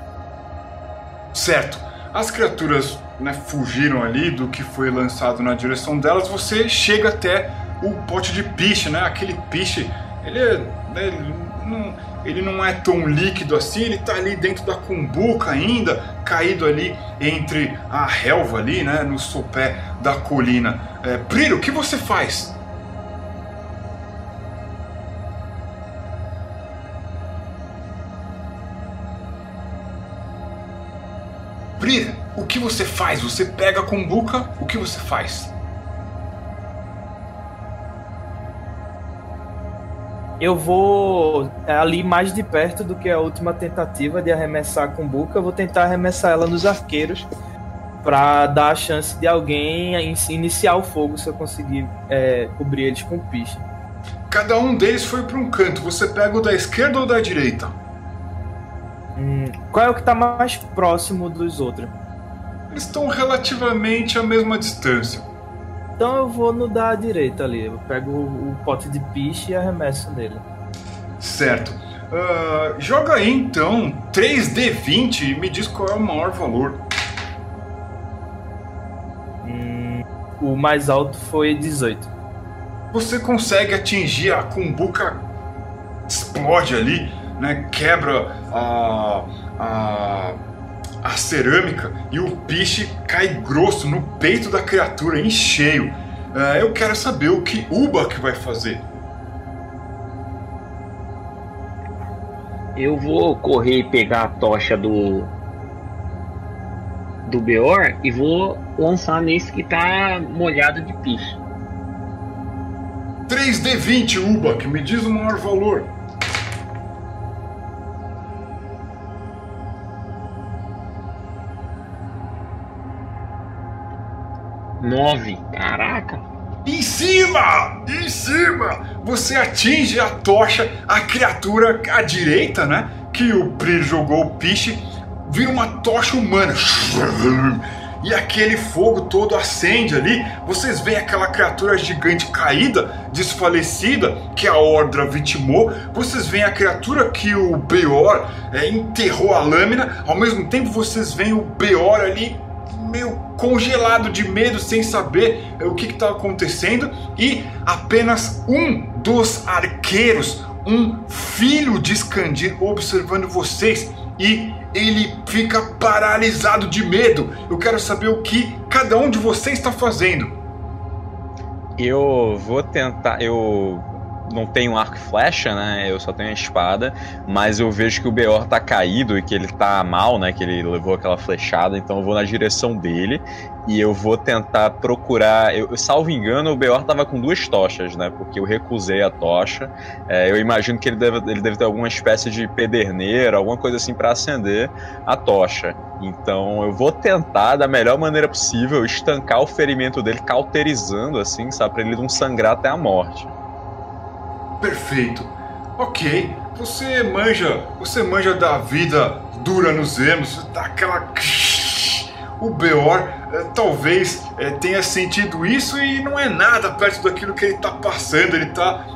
Certo. As criaturas né, fugiram ali do que foi lançado na direção delas, você chega até o pote de piche, né? Aquele piche, ele, é, né, ele, não, ele não é tão líquido assim, ele tá ali dentro da cumbuca ainda, caído ali entre a relva ali, né? No sopé da colina. É, Briro, o que você faz? Brir, o que você faz? Você pega a cumbuca, o que você faz? Eu vou ali mais de perto do que a última tentativa de arremessar a cumbuca. Eu vou tentar arremessar ela nos arqueiros para dar a chance de alguém iniciar o fogo se eu conseguir é, cobrir eles com piche. Cada um deles foi para um canto. Você pega o da esquerda ou da direita? Hum, qual é o que está mais próximo dos outros? estão relativamente à mesma distância. Então eu vou no da direita ali. Eu pego o, o pote de piche e arremesso nele. Certo. Uh, joga aí então 3D20 e me diz qual é o maior valor. Hum, o mais alto foi 18. Você consegue atingir a cumbuca, explode ali, né? Quebra a, a, a cerâmica e o piche cai grosso no peito da criatura, em cheio. É, eu quero saber o que Ubak vai fazer. Eu vou correr e pegar a tocha do do Beor e vou lançar nesse que tá molhado de piche. 3D20, Ubak, me diz o maior valor. Nove, caraca! Em cima! Em cima! Você atinge a tocha, a criatura à direita, né? Que o Prir jogou o piche, vira uma tocha humana. E aquele fogo todo acende ali. Vocês veem aquela criatura gigante caída, desfalecida, que a Ordra vitimou. Vocês veem a criatura que o Beor é, enterrou a lâmina. Ao mesmo tempo, vocês veem o Beor ali meio congelado de medo, sem saber é, o que está acontecendo, e apenas um dos arqueiros, um filho de Skandir, observando vocês e ele fica paralisado de medo. Eu quero saber o que cada um de vocês está fazendo. Eu vou tentar. Eu não tenho arco e flecha, né? Eu só tenho a espada, mas eu vejo que o Beor tá caído e que ele tá mal, né? Que ele levou aquela flechada, então eu vou na direção dele e eu vou tentar procurar. Eu, salvo engano, o Beor tava com duas tochas, né? Porque eu recusei a tocha. É, eu imagino que ele deve, ele deve ter alguma espécie de pederneira, alguma coisa assim para acender a tocha. Então eu vou tentar, da melhor maneira possível, estancar o ferimento dele, cauterizando, assim, sabe? Pra ele não sangrar até a morte. Perfeito. Ok. Você manja, você manja da vida dura nos ermos, daquela o Beor é, talvez é, tenha sentido isso e não é nada perto daquilo que ele está passando. Ele está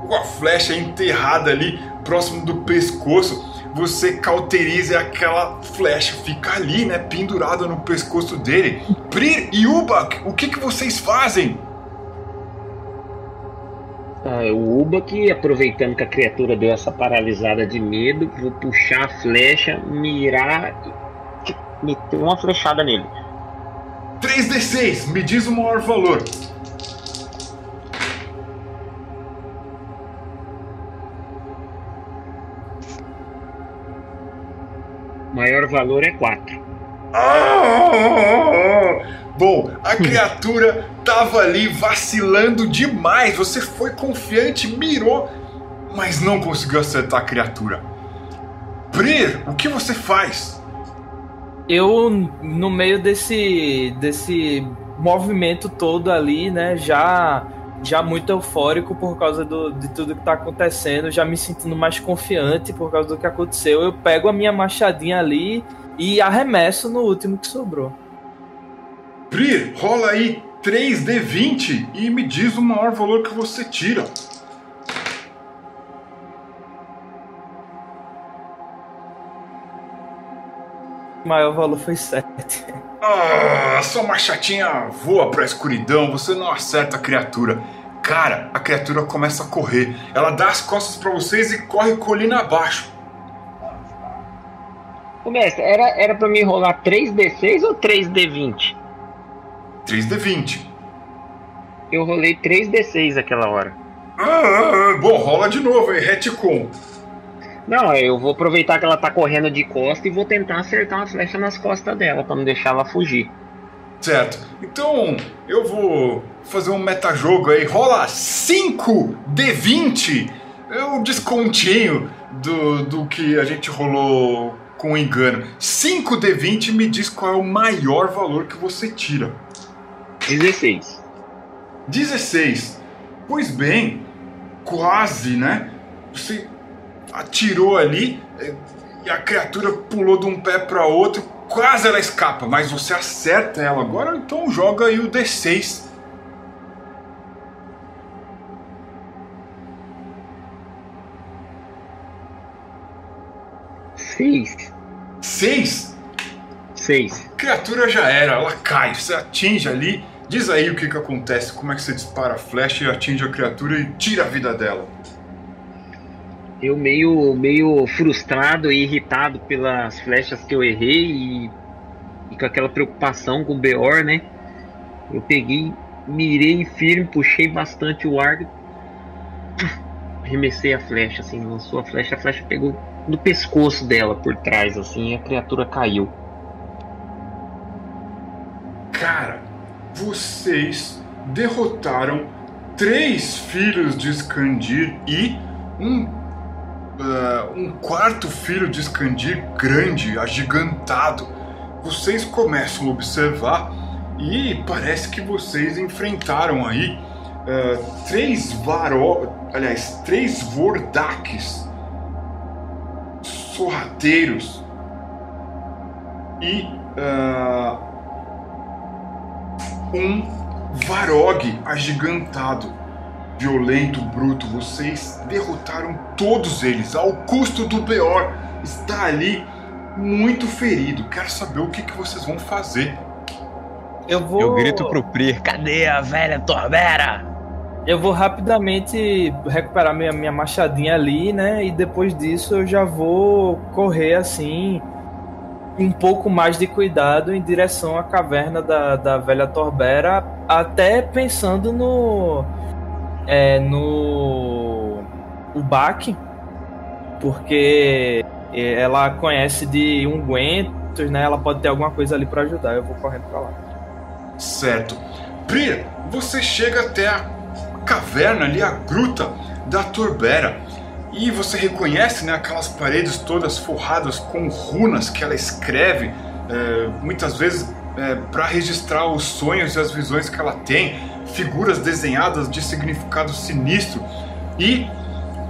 com a flecha enterrada ali próximo do pescoço. Você cauteriza aquela flecha, fica ali, né, pendurada no pescoço dele. Prir e Ubak, o que, que vocês fazem? Ah, o Uba que, aproveitando que a criatura deu essa paralisada de medo, vou puxar a flecha, mirar e meter uma flechada nele. 3d6, me diz o maior valor. Maior valor é 4. Ah! Bom, a criatura tava ali vacilando demais. Você foi confiante, mirou, mas não conseguiu acertar a criatura. Brir, o que você faz? Eu, no meio desse, desse movimento todo ali, né, já já muito eufórico por causa do, de tudo que tá acontecendo, já me sentindo mais confiante por causa do que aconteceu. Eu pego a minha machadinha ali e arremesso no último que sobrou. Brir, rola aí 3D20 e me diz o maior valor que você tira. O maior valor foi 7. Ah, sua machatinha voa pra escuridão, você não acerta a criatura. Cara, a criatura começa a correr. Ela dá as costas para vocês e corre colina abaixo. Ô mestre, era, era pra mim rolar 3D6 ou 3D20? 3D20. Eu rolei 3D6 aquela hora. Ah, ah, bom, rola de novo aí, retcon. Não, eu vou aproveitar que ela tá correndo de costa e vou tentar acertar uma flecha nas costas dela pra não deixar ela fugir. Certo. Então, eu vou fazer um metajogo aí. Rola 5 D20. É um descontinho do, do que a gente rolou com engano. 5 D20 me diz qual é o maior valor que você tira. 16. 16. Pois bem, quase, né? Você atirou ali eh, e a criatura pulou de um pé para outro, quase ela escapa, mas você acerta ela agora, então joga aí o D6. Seis. 6? Seis. criatura já era, ela cai, você atinge ali, Diz aí o que que acontece, como é que você dispara a flecha e atinge a criatura e tira a vida dela. Eu meio, meio frustrado e irritado pelas flechas que eu errei e, e com aquela preocupação com o Beor, né? Eu peguei, mirei firme, puxei bastante o arco, arremessei a flecha, assim, lançou a flecha, a flecha pegou no pescoço dela por trás, assim, e a criatura caiu. Cara, vocês derrotaram três filhos de Skandir e um uh, um quarto filho de Skandir grande, agigantado. Vocês começam a observar e parece que vocês enfrentaram aí uh, três varó, aliás, três Vordaques sorrateiros e uh, um Varog agigantado violento, bruto. Vocês derrotaram todos eles ao custo do Beor. Está ali muito ferido. Quero saber o que, que vocês vão fazer. Eu vou. Eu grito pro Prir: cadê a velha Torbera? Eu vou rapidamente recuperar minha, minha machadinha ali, né? E depois disso eu já vou correr assim, um pouco mais de cuidado em direção à caverna da, da velha Torbera, até pensando no é, no Ubac, porque ela conhece de ungüentos, né? Ela pode ter alguma coisa ali para ajudar. Eu vou correndo para lá. Certo. Pri, você chega até a caverna ali, a gruta da Turbera. E você reconhece né, aquelas paredes todas forradas com runas que ela escreve, é, muitas vezes é, para registrar os sonhos e as visões que ela tem figuras desenhadas de significado sinistro e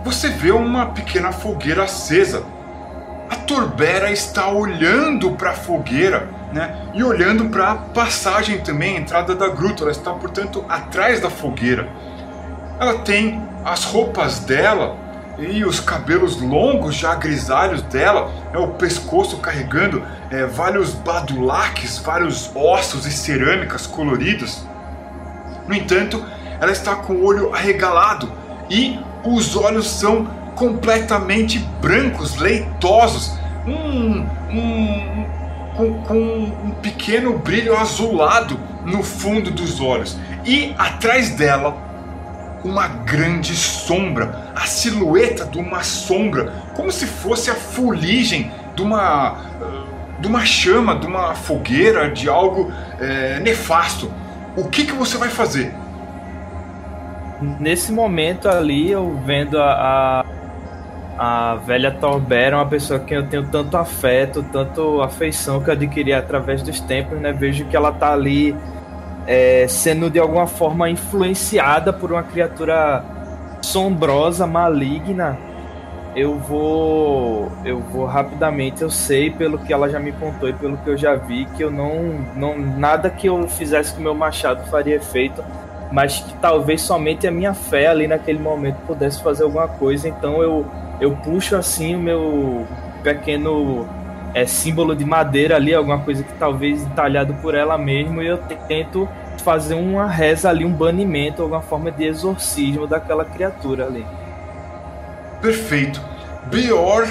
você vê uma pequena fogueira acesa. A Torbera está olhando para a fogueira, né? E olhando para a passagem também, a entrada da gruta. Ela está, portanto, atrás da fogueira. Ela tem as roupas dela e os cabelos longos, já grisalhos dela, é o pescoço carregando é, vários badulaques, vários ossos e cerâmicas coloridos. No entanto, ela está com o olho arregalado e os olhos são completamente brancos, leitosos, um, com, com um pequeno brilho azulado no fundo dos olhos. E atrás dela, uma grande sombra, a silhueta de uma sombra, como se fosse a fuligem de uma, de uma chama, de uma fogueira, de algo é, nefasto o que, que você vai fazer? Nesse momento ali, eu vendo a, a, a velha Torbera, uma pessoa que eu tenho tanto afeto, tanto afeição que eu adquiri através dos tempos, né? Vejo que ela tá ali é, sendo de alguma forma influenciada por uma criatura sombrosa, maligna, eu vou eu vou rapidamente eu sei pelo que ela já me contou e pelo que eu já vi que eu não não nada que eu fizesse com meu machado faria efeito mas que talvez somente a minha fé ali naquele momento pudesse fazer alguma coisa. Então eu eu puxo assim o meu pequeno é, símbolo de madeira ali alguma coisa que talvez entalhado por ela mesmo e eu tento fazer uma reza ali um banimento alguma forma de exorcismo daquela criatura ali Perfeito. Beor,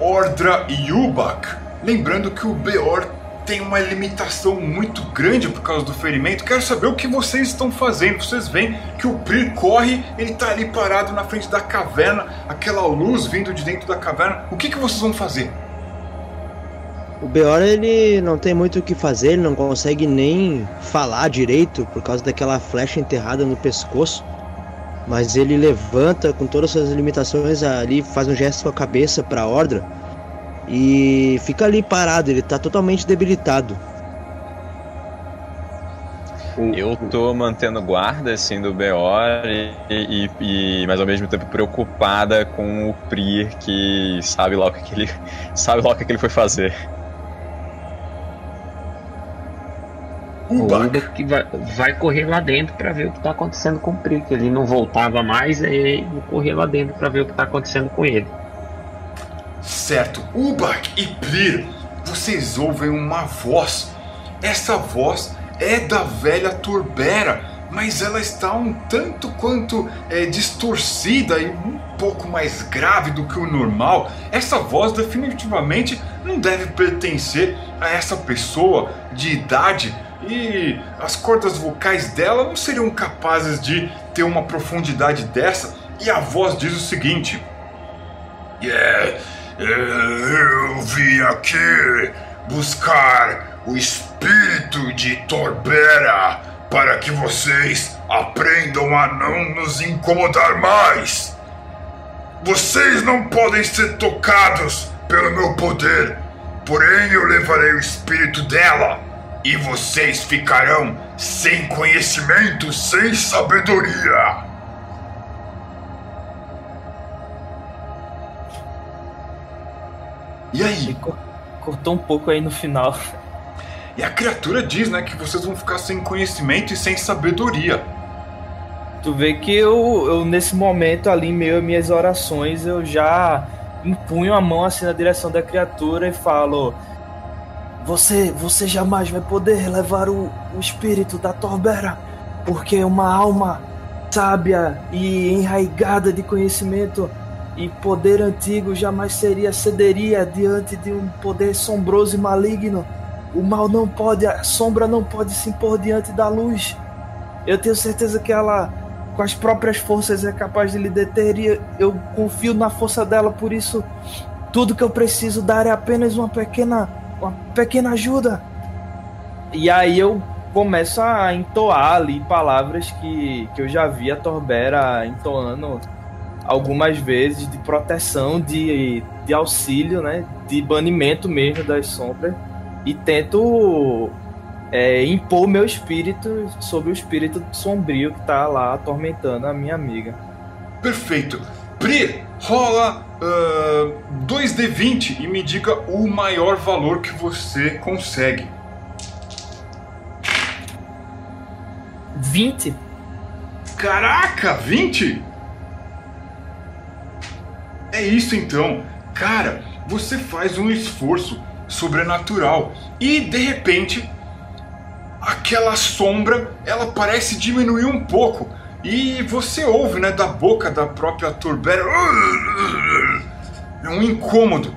Ordra e Ubak. Lembrando que o Beor tem uma limitação muito grande por causa do ferimento. Quero saber o que vocês estão fazendo. Vocês veem que o Prir corre, ele está ali parado na frente da caverna, aquela luz vindo de dentro da caverna. O que, que vocês vão fazer? O Beor ele não tem muito o que fazer, ele não consegue nem falar direito por causa daquela flecha enterrada no pescoço. Mas ele levanta com todas as suas limitações ali, faz um gesto com a cabeça para a Ordra e fica ali parado, ele tá totalmente debilitado. Eu tô mantendo guarda assim do BO e, e, e, mas ao mesmo tempo preocupada com o Prir que sabe lá o que, ele sabe lá o que ele foi fazer. O Uda que vai, vai, correr lá dentro para ver o que está acontecendo com o Pri, que ele não voltava mais, aí vou correr lá dentro para ver o que está acontecendo com ele. Certo, Ubak e Plir, vocês ouvem uma voz. Essa voz é da velha Turbera, mas ela está um tanto quanto é, distorcida e um pouco mais grave do que o normal. Essa voz definitivamente não deve pertencer a essa pessoa de idade e as cordas vocais dela não seriam capazes de ter uma profundidade dessa. E a voz diz o seguinte: Yeah, eu vim aqui buscar o espírito de Torbera para que vocês aprendam a não nos incomodar mais. Vocês não podem ser tocados pelo meu poder, porém eu levarei o espírito dela e vocês ficarão sem conhecimento, sem sabedoria. E aí? Cortou um pouco aí no final. E a criatura diz, né, que vocês vão ficar sem conhecimento e sem sabedoria. Tu vê que eu, eu nesse momento ali, meio minhas orações, eu já empunho a mão assim na direção da criatura e falo: Você, você jamais vai poder levar o, o espírito da Torbera, porque uma alma sábia e enraigada de conhecimento e poder antigo jamais seria cederia diante de um poder sombroso e maligno. O mal não pode, a sombra não pode se impor diante da luz. Eu tenho certeza que ela, com as próprias forças, é capaz de lhe deter e eu confio na força dela, por isso tudo que eu preciso dar é apenas uma pequena, uma pequena ajuda. E aí eu começo a entoar ali palavras que, que eu já vi a Torbera entoando algumas vezes de proteção, de, de auxílio, né? De banimento mesmo das sombras e tento é, impor meu espírito sobre o espírito sombrio que tá lá atormentando a minha amiga. Perfeito. Pri, rola uh, 2d20 e me diga o maior valor que você consegue. 20? Caraca, 20? É isso então. Cara, você faz um esforço sobrenatural. E de repente, aquela sombra, ela parece diminuir um pouco. E você ouve, né, da boca da própria Turbera é um incômodo.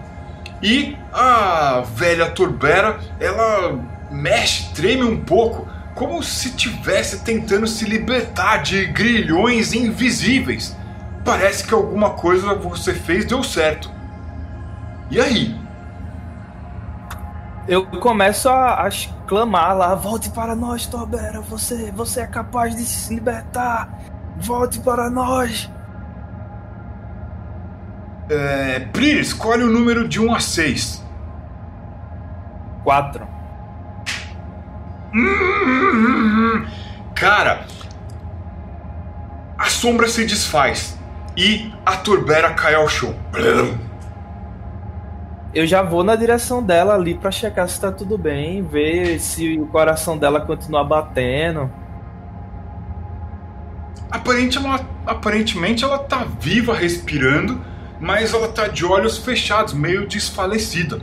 E a velha Turbera, ela mexe, treme um pouco, como se tivesse tentando se libertar de grilhões invisíveis. Parece que alguma coisa você fez deu certo. E aí? eu começo a, a clamar lá, volte para nós, Tobera, você, você é capaz de se libertar, volte para nós. É, Pri, escolhe o número de 1 a 6. 4. Cara, a sombra se desfaz e a Turbera cai ao chão eu já vou na direção dela ali para checar se tá tudo bem, ver se o coração dela continua batendo. Aparente, ela, aparentemente ela tá viva, respirando, mas ela tá de olhos fechados, meio desfalecida.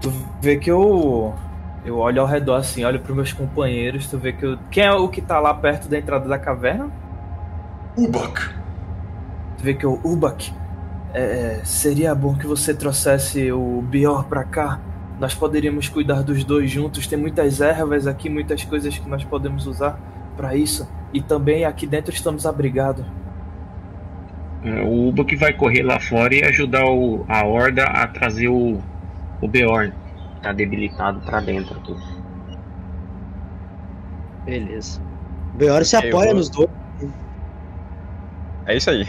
Tu vê que eu eu olho ao redor assim, olho para meus companheiros, tu vê que eu, quem é o que tá lá perto da entrada da caverna? Ubak. Tu vê que o Ubak é, seria bom que você trouxesse o Bior para cá. Nós poderíamos cuidar dos dois juntos. Tem muitas ervas aqui, muitas coisas que nós podemos usar para isso. E também aqui dentro estamos abrigados. É, o Uba que vai correr lá fora e ajudar o, a Horda a trazer o, o Beorn. Tá debilitado para dentro. Tudo. Beleza. O Beorn se apoia vou... nos dois. É isso aí.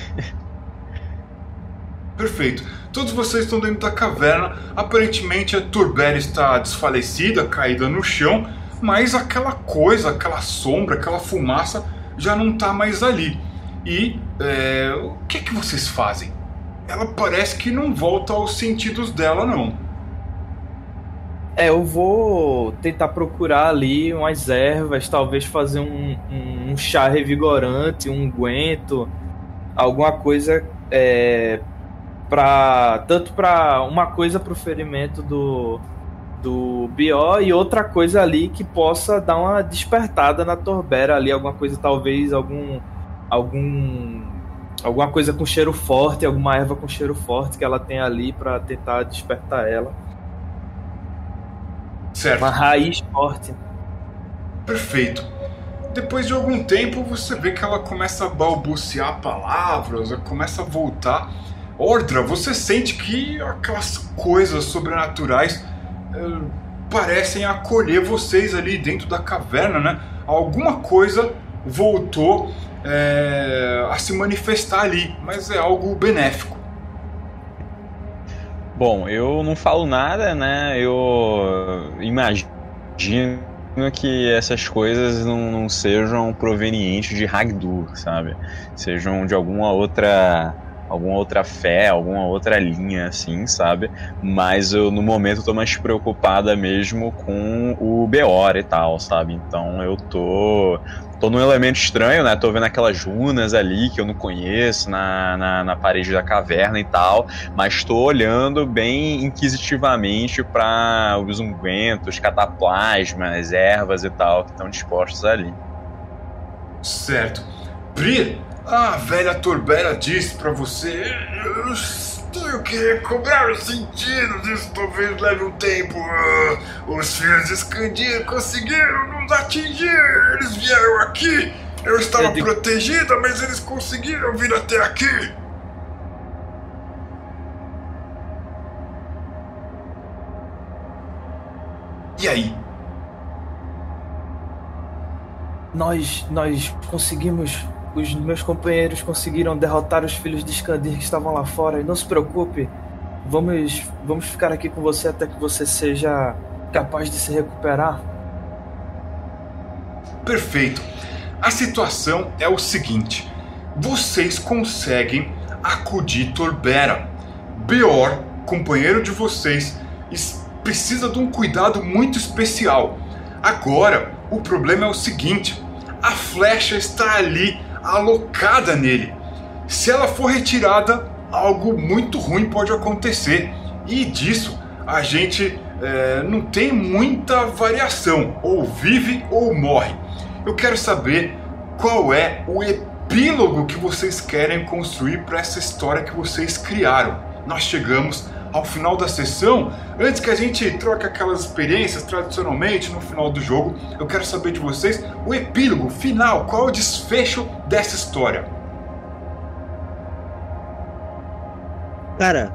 Perfeito. Todos vocês estão dentro da caverna. Aparentemente a Turbera está desfalecida, caída no chão, mas aquela coisa, aquela sombra, aquela fumaça já não está mais ali. E é, o que, que vocês fazem? Ela parece que não volta aos sentidos dela, não. É, eu vou tentar procurar ali umas ervas, talvez fazer um, um, um chá revigorante, um guento, alguma coisa é, para tanto para uma coisa para o ferimento do do Bió e outra coisa ali que possa dar uma despertada na Torbera ali, alguma coisa talvez algum algum alguma coisa com cheiro forte, alguma erva com cheiro forte que ela tem ali para tentar despertar ela. Certo. Uma raiz forte. Perfeito. Depois de algum tempo, você vê que ela começa a balbuciar palavras, começa a voltar. Ordra, você sente que aquelas coisas sobrenaturais eh, parecem acolher vocês ali dentro da caverna, né? Alguma coisa voltou eh, a se manifestar ali, mas é algo benéfico. Bom, eu não falo nada, né? Eu imagino que essas coisas não, não sejam provenientes de Hagdur, sabe? Sejam de alguma outra alguma outra fé, alguma outra linha, assim, sabe? Mas eu, no momento, tô mais preocupada mesmo com o Beor e tal, sabe? Então eu tô. Tô num elemento estranho, né? Tô vendo aquelas runas ali que eu não conheço na, na, na parede da caverna e tal, mas tô olhando bem inquisitivamente para os ungüentos, cataplasmas, ervas e tal que estão dispostos ali. Certo. Pri, a velha Torbera disse para você. Eu tenho que recobrar o sentido disso, talvez leve um tempo. Ah, os filhos de Scandir conseguiram nos atingir. Eles vieram aqui. Eu estava Eu protegida, mas eles conseguiram vir até aqui. E aí? Nós nós conseguimos os meus companheiros conseguiram derrotar os filhos de Skandir que estavam lá fora. E não se preocupe, vamos vamos ficar aqui com você até que você seja capaz de se recuperar. Perfeito. A situação é o seguinte: vocês conseguem acudir Torbera. Beor, companheiro de vocês, precisa de um cuidado muito especial. Agora, o problema é o seguinte: a flecha está ali, alocada nele. Se ela for retirada, algo muito ruim pode acontecer. E disso a gente é, não tem muita variação. Ou vive ou morre. Eu quero saber qual é o epílogo que vocês querem construir para essa história que vocês criaram. Nós chegamos ao final da sessão. Antes que a gente troque aquelas experiências tradicionalmente no final do jogo, eu quero saber de vocês o epílogo final, qual é o desfecho dessa história. Cara,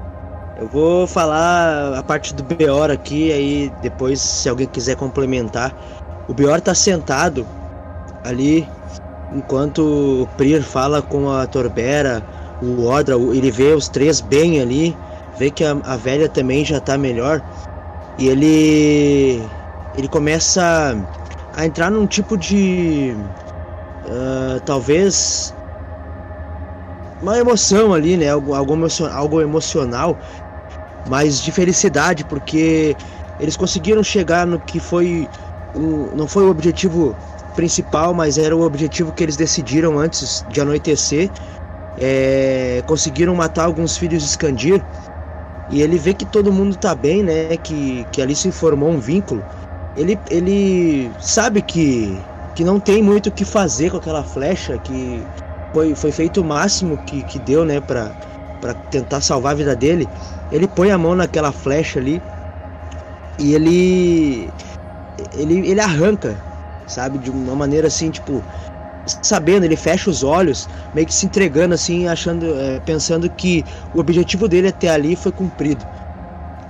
eu vou falar a parte do Beor aqui, aí depois, se alguém quiser complementar. O Beor tá sentado ali enquanto o Prir fala com a Torbera, o Odra, ele vê os três bem ali, vê que a, a velha também já tá melhor. E ele. Ele começa a entrar num tipo de. ah, talvez uma emoção ali, né? Algo, algo, emocion- algo emocional, mas de felicidade, porque eles conseguiram chegar no que foi. Um, não foi o objetivo principal, mas era o objetivo que eles decidiram antes de anoitecer. É, conseguiram matar alguns filhos de Scandir. E ele vê que todo mundo tá bem, né? Que, que ali se formou um vínculo. Ele, ele sabe que, que não tem muito o que fazer com aquela flecha, que foi, foi feito o máximo que, que deu, né, pra, pra tentar salvar a vida dele. Ele põe a mão naquela flecha ali e ele, ele, ele arranca, sabe, de uma maneira assim, tipo, sabendo, ele fecha os olhos, meio que se entregando assim, achando, é, pensando que o objetivo dele até ali foi cumprido.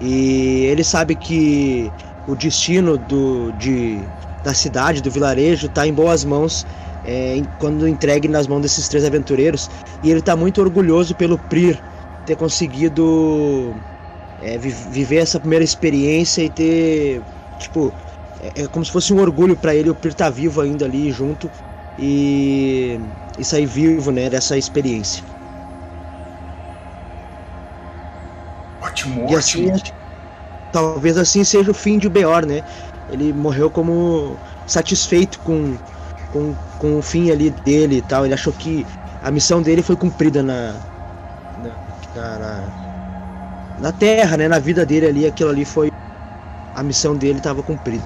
E ele sabe que o destino do, de, da cidade, do vilarejo, está em boas mãos é, quando entregue nas mãos desses três aventureiros. E ele está muito orgulhoso pelo Prir ter conseguido é, vi- viver essa primeira experiência e ter, tipo, é, é como se fosse um orgulho para ele o Prir estar vivo ainda ali junto e, e sair vivo, né, dessa experiência. Ótimo, E assim, ótimo. talvez assim seja o fim de Beor, né? Ele morreu como satisfeito com, com, com o fim ali dele e tal. Ele achou que a missão dele foi cumprida na, na, na, na- Terra, né? Na vida dele ali, aquilo ali foi, a missão dele estava cumprida.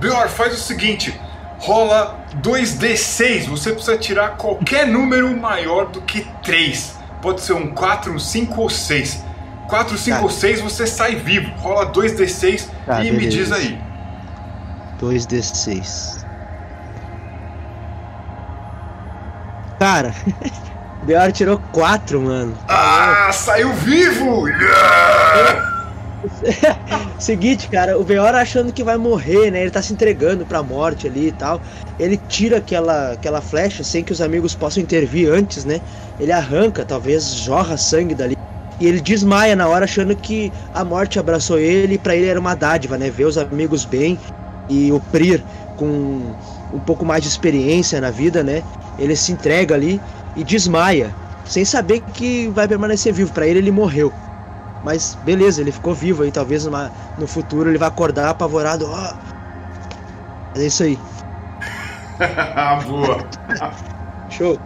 Bior, faz o seguinte: rola 2d6. Você precisa tirar qualquer número maior do que 3. Pode ser um 4, um 5 ou 6. 4, 5 Tá. ou 6 você sai vivo. Rola 2d6 Tá, e me beleza. diz aí. 2d6. Cara, o Beor tirou 4, mano. Ah, saiu vivo! Yeah! Seguinte, cara, o Beor achando que vai morrer, né? Ele tá se entregando pra morte ali e tal. Ele tira aquela, aquela flecha sem que os amigos possam intervir antes, né? Ele arranca, talvez jorra sangue dali. E ele desmaia na hora, achando que a morte abraçou ele e pra ele era uma dádiva, né? Ver os amigos bem e o Prir com um pouco mais de experiência na vida, né? Ele se entrega ali e desmaia, sem saber que vai permanecer vivo. Pra ele, ele morreu. Mas beleza, ele ficou vivo aí. Talvez numa- no futuro ele vai acordar apavorado. É isso aí. Boa. Show.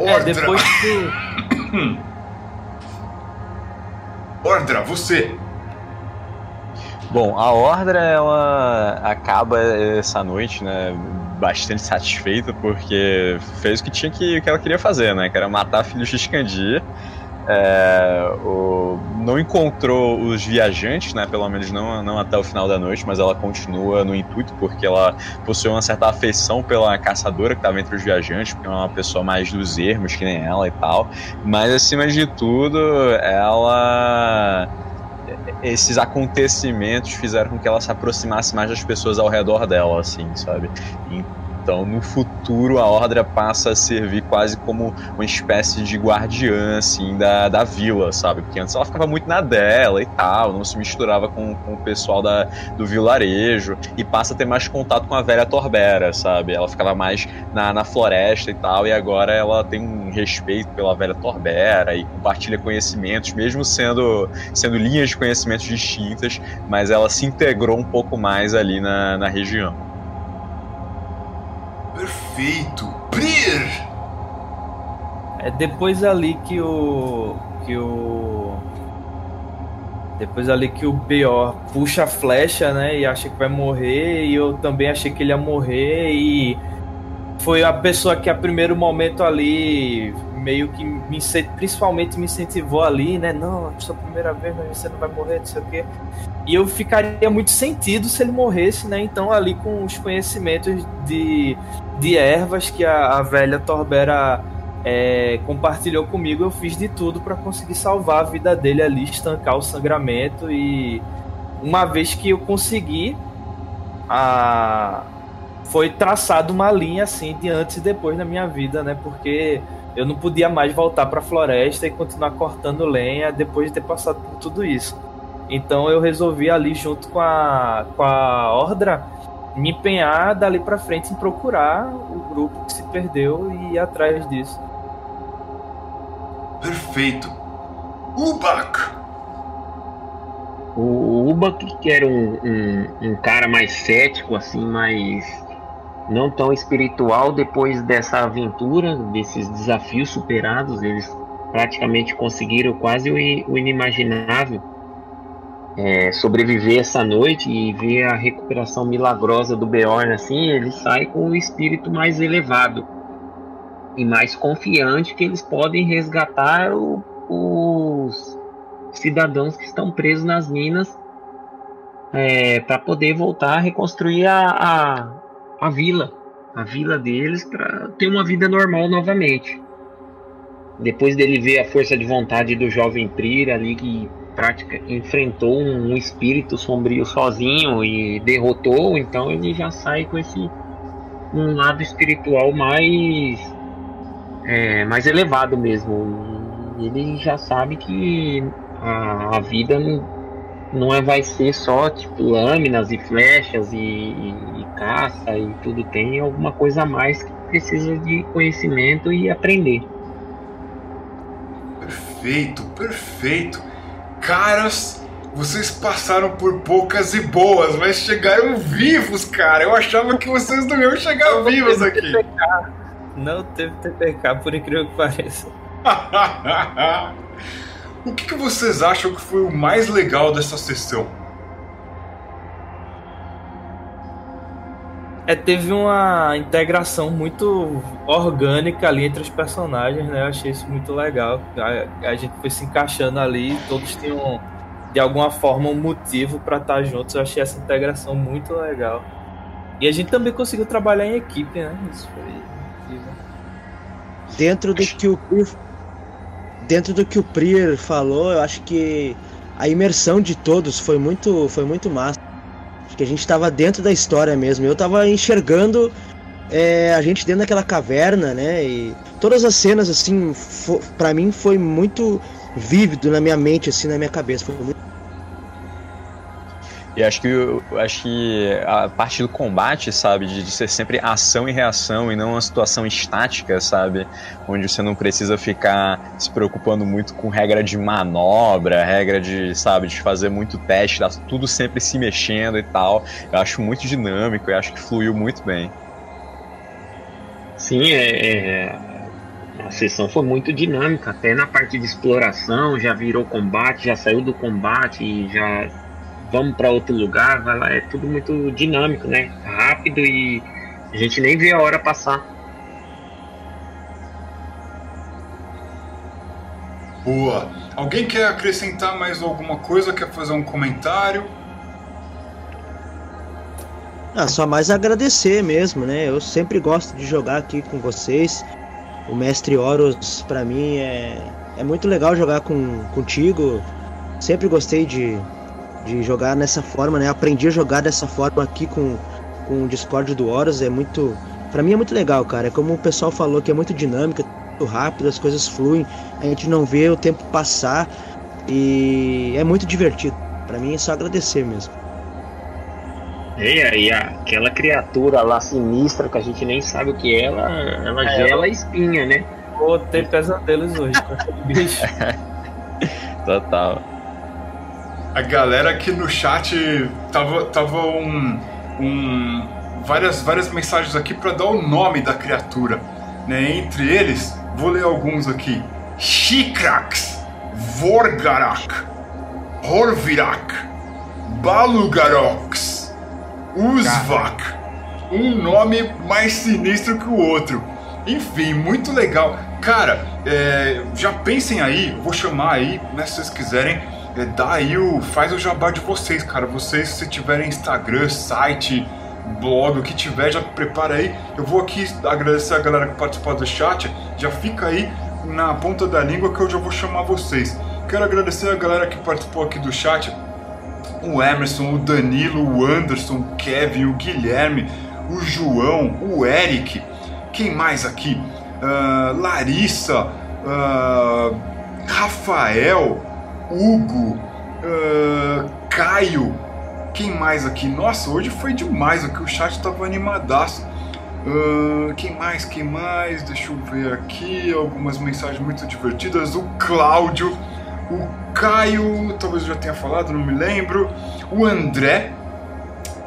É, Ordra, depois que. Ordra, você. Bom, a Ordra ela acaba essa noite, né, bastante satisfeita porque fez o que tinha que, que ela queria fazer, né, que era matar filhos de Scandir. É, o- não encontrou os viajantes, né, pelo menos não, não até o final da noite, mas ela continua no intuito porque ela possui uma certa afeição pela caçadora que estava entre os viajantes, porque é uma pessoa mais dos ermos que nem ela e tal. Mas acima de tudo, ela esses acontecimentos fizeram com que ela se aproximasse mais das pessoas ao redor dela, assim, sabe? Então, no futuro, a Ordra passa a servir quase como uma espécie de guardiã, assim, da, da vila, sabe? Porque antes ela ficava muito na dela e tal, não se misturava com, com o pessoal da, do vilarejo e passa a ter mais contato com a velha Torbera, sabe? Ela ficava mais na, na floresta e tal, e agora ela tem um respeito pela velha Torbera e compartilha conhecimentos, mesmo sendo sendo linhas de conhecimentos distintas, mas ela se integrou um pouco mais ali na, na região. Perfeito. Prir! É depois ali que o. que o. Depois ali que o Beor puxa a flecha, né? E acha que vai morrer. E eu também achei que ele ia morrer. E foi a pessoa que a primeiro momento ali meio que me principalmente me incentivou ali, né? Não, é sua primeira vez, mas você não vai morrer, não sei o quê. E eu ficaria muito sentido se ele morresse, né? Então ali com os conhecimentos de, de ervas que a, a velha Torbera é, compartilhou comigo, eu fiz de tudo para conseguir salvar a vida dele ali, estancar o sangramento e uma vez que eu consegui, a foi traçada uma linha assim de antes e depois na minha vida, né? Porque eu não podia mais voltar para a floresta e continuar cortando lenha depois de ter passado por tudo isso. Então eu resolvi ali junto com a com a Ordra me empenhar dali para frente em procurar o grupo que se perdeu e ir atrás disso. Perfeito. Ubak! O Ubak, que era um, um, um cara mais cético, assim, mais não tão espiritual, depois dessa aventura, desses desafios superados, eles praticamente conseguiram quase o, inimaginável. É, sobreviver essa noite e ver a recuperação milagrosa do Beorn assim, ele sai com o espírito mais elevado e mais confiante que eles podem resgatar o- os cidadãos que estão presos nas minas para poder voltar a reconstruir a, a, a vila, a vila deles para ter uma vida normal novamente. Depois dele ver a força de vontade do jovem Prir ali que prática enfrentou um, espírito sombrio sozinho e derrotou, então ele já sai com esse um lado espiritual mais é, mais elevado mesmo. Ele já sabe que a, a vida não, não é, vai ser só tipo lâminas e flechas e, e, e caça e tudo tem alguma coisa a mais que precisa de conhecimento e aprender. Perfeito, perfeito. Caras, vocês passaram por poucas e boas, mas chegaram vivos, cara. Eu achava que vocês não iam chegar vivos aqui. Não teve TPK, por incrível que pareça. O que, que vocês acham que foi o mais legal dessa sessão? É, teve uma integração muito orgânica ali entre os personagens, né? Eu achei isso muito legal. A, a gente foi se encaixando ali, todos tinham de alguma forma um motivo para estar juntos. Eu achei essa integração muito legal. E a gente também conseguiu trabalhar em equipe, né? Isso foi incrível. Dentro do que o dentro do que o Prier falou, eu acho que a imersão de todos foi muito, foi muito massa. Que a gente estava dentro da história mesmo. Eu estava enxergando é, a gente dentro daquela caverna, né? E todas as cenas, assim, para mim foi muito vívido na minha mente, assim, na minha cabeça. Foi muito e acho que, acho que a parte do combate, sabe, de, de, ser sempre ação e reação e não uma situação estática, sabe, onde você não precisa ficar se preocupando muito com regra de manobra, regra de, sabe, de fazer muito teste, tá tudo sempre se mexendo e tal. Eu acho muito dinâmico e acho que fluiu muito bem. Sim, é, é, a sessão foi muito dinâmica, até na parte de exploração já virou combate, já saiu do combate e já vamos para outro lugar, vai lá, é tudo muito dinâmico, né? Rápido e a gente nem vê a hora passar. Boa. Alguém quer acrescentar mais alguma coisa? Quer fazer um comentário? Ah, só mais agradecer mesmo, né? Eu sempre gosto de jogar aqui com vocês. O Mestre Horus, para mim, é, é muito legal jogar com, contigo. Sempre gostei de, de jogar nessa forma, né? Aprendi a jogar dessa forma aqui com, com o Discord do Horus, é muito... para mim é muito legal, cara. É como o pessoal falou, que é muito dinâmico, muito rápido, as coisas fluem, a gente não vê o tempo passar e é muito divertido. Para mim é só agradecer mesmo. E aí, aquela criatura lá sinistra que a gente nem sabe o que é, ela, ela é, gela a espinha, né? Vou ter pesadelos hoje bicho. Total a galera aqui no chat tava, tava um, um várias, várias mensagens aqui para dar o nome da criatura. Né? Entre eles, vou ler alguns aqui: Shikrax, Vorgarak, Horvirak, Balugarox, Uzvak. Um nome mais sinistro que o outro. Enfim, muito legal. Cara, é, já pensem aí, vou chamar aí, né, se vocês quiserem é, dá aí o. faz o jabá de vocês, cara. Vocês, se tiverem Instagram, site, blog, o que tiver, já prepara aí. Eu vou aqui agradecer a galera que participou do chat. Já fica aí na ponta da língua que eu já vou chamar vocês. Quero agradecer a galera que participou aqui do chat. O Emerson, o Danilo, o Anderson, o Kevin, o Guilherme, o João, o Eric. Quem mais aqui? Uh, Larissa, uh, Rafael, Hugo, uh, Caio, quem mais aqui? Nossa, hoje foi demais aqui, o chat tava animadaço. Uh, quem mais? Quem mais? Deixa eu ver aqui algumas mensagens muito divertidas. O Cláudio, o Caio, talvez eu já tenha falado, não me lembro. O André,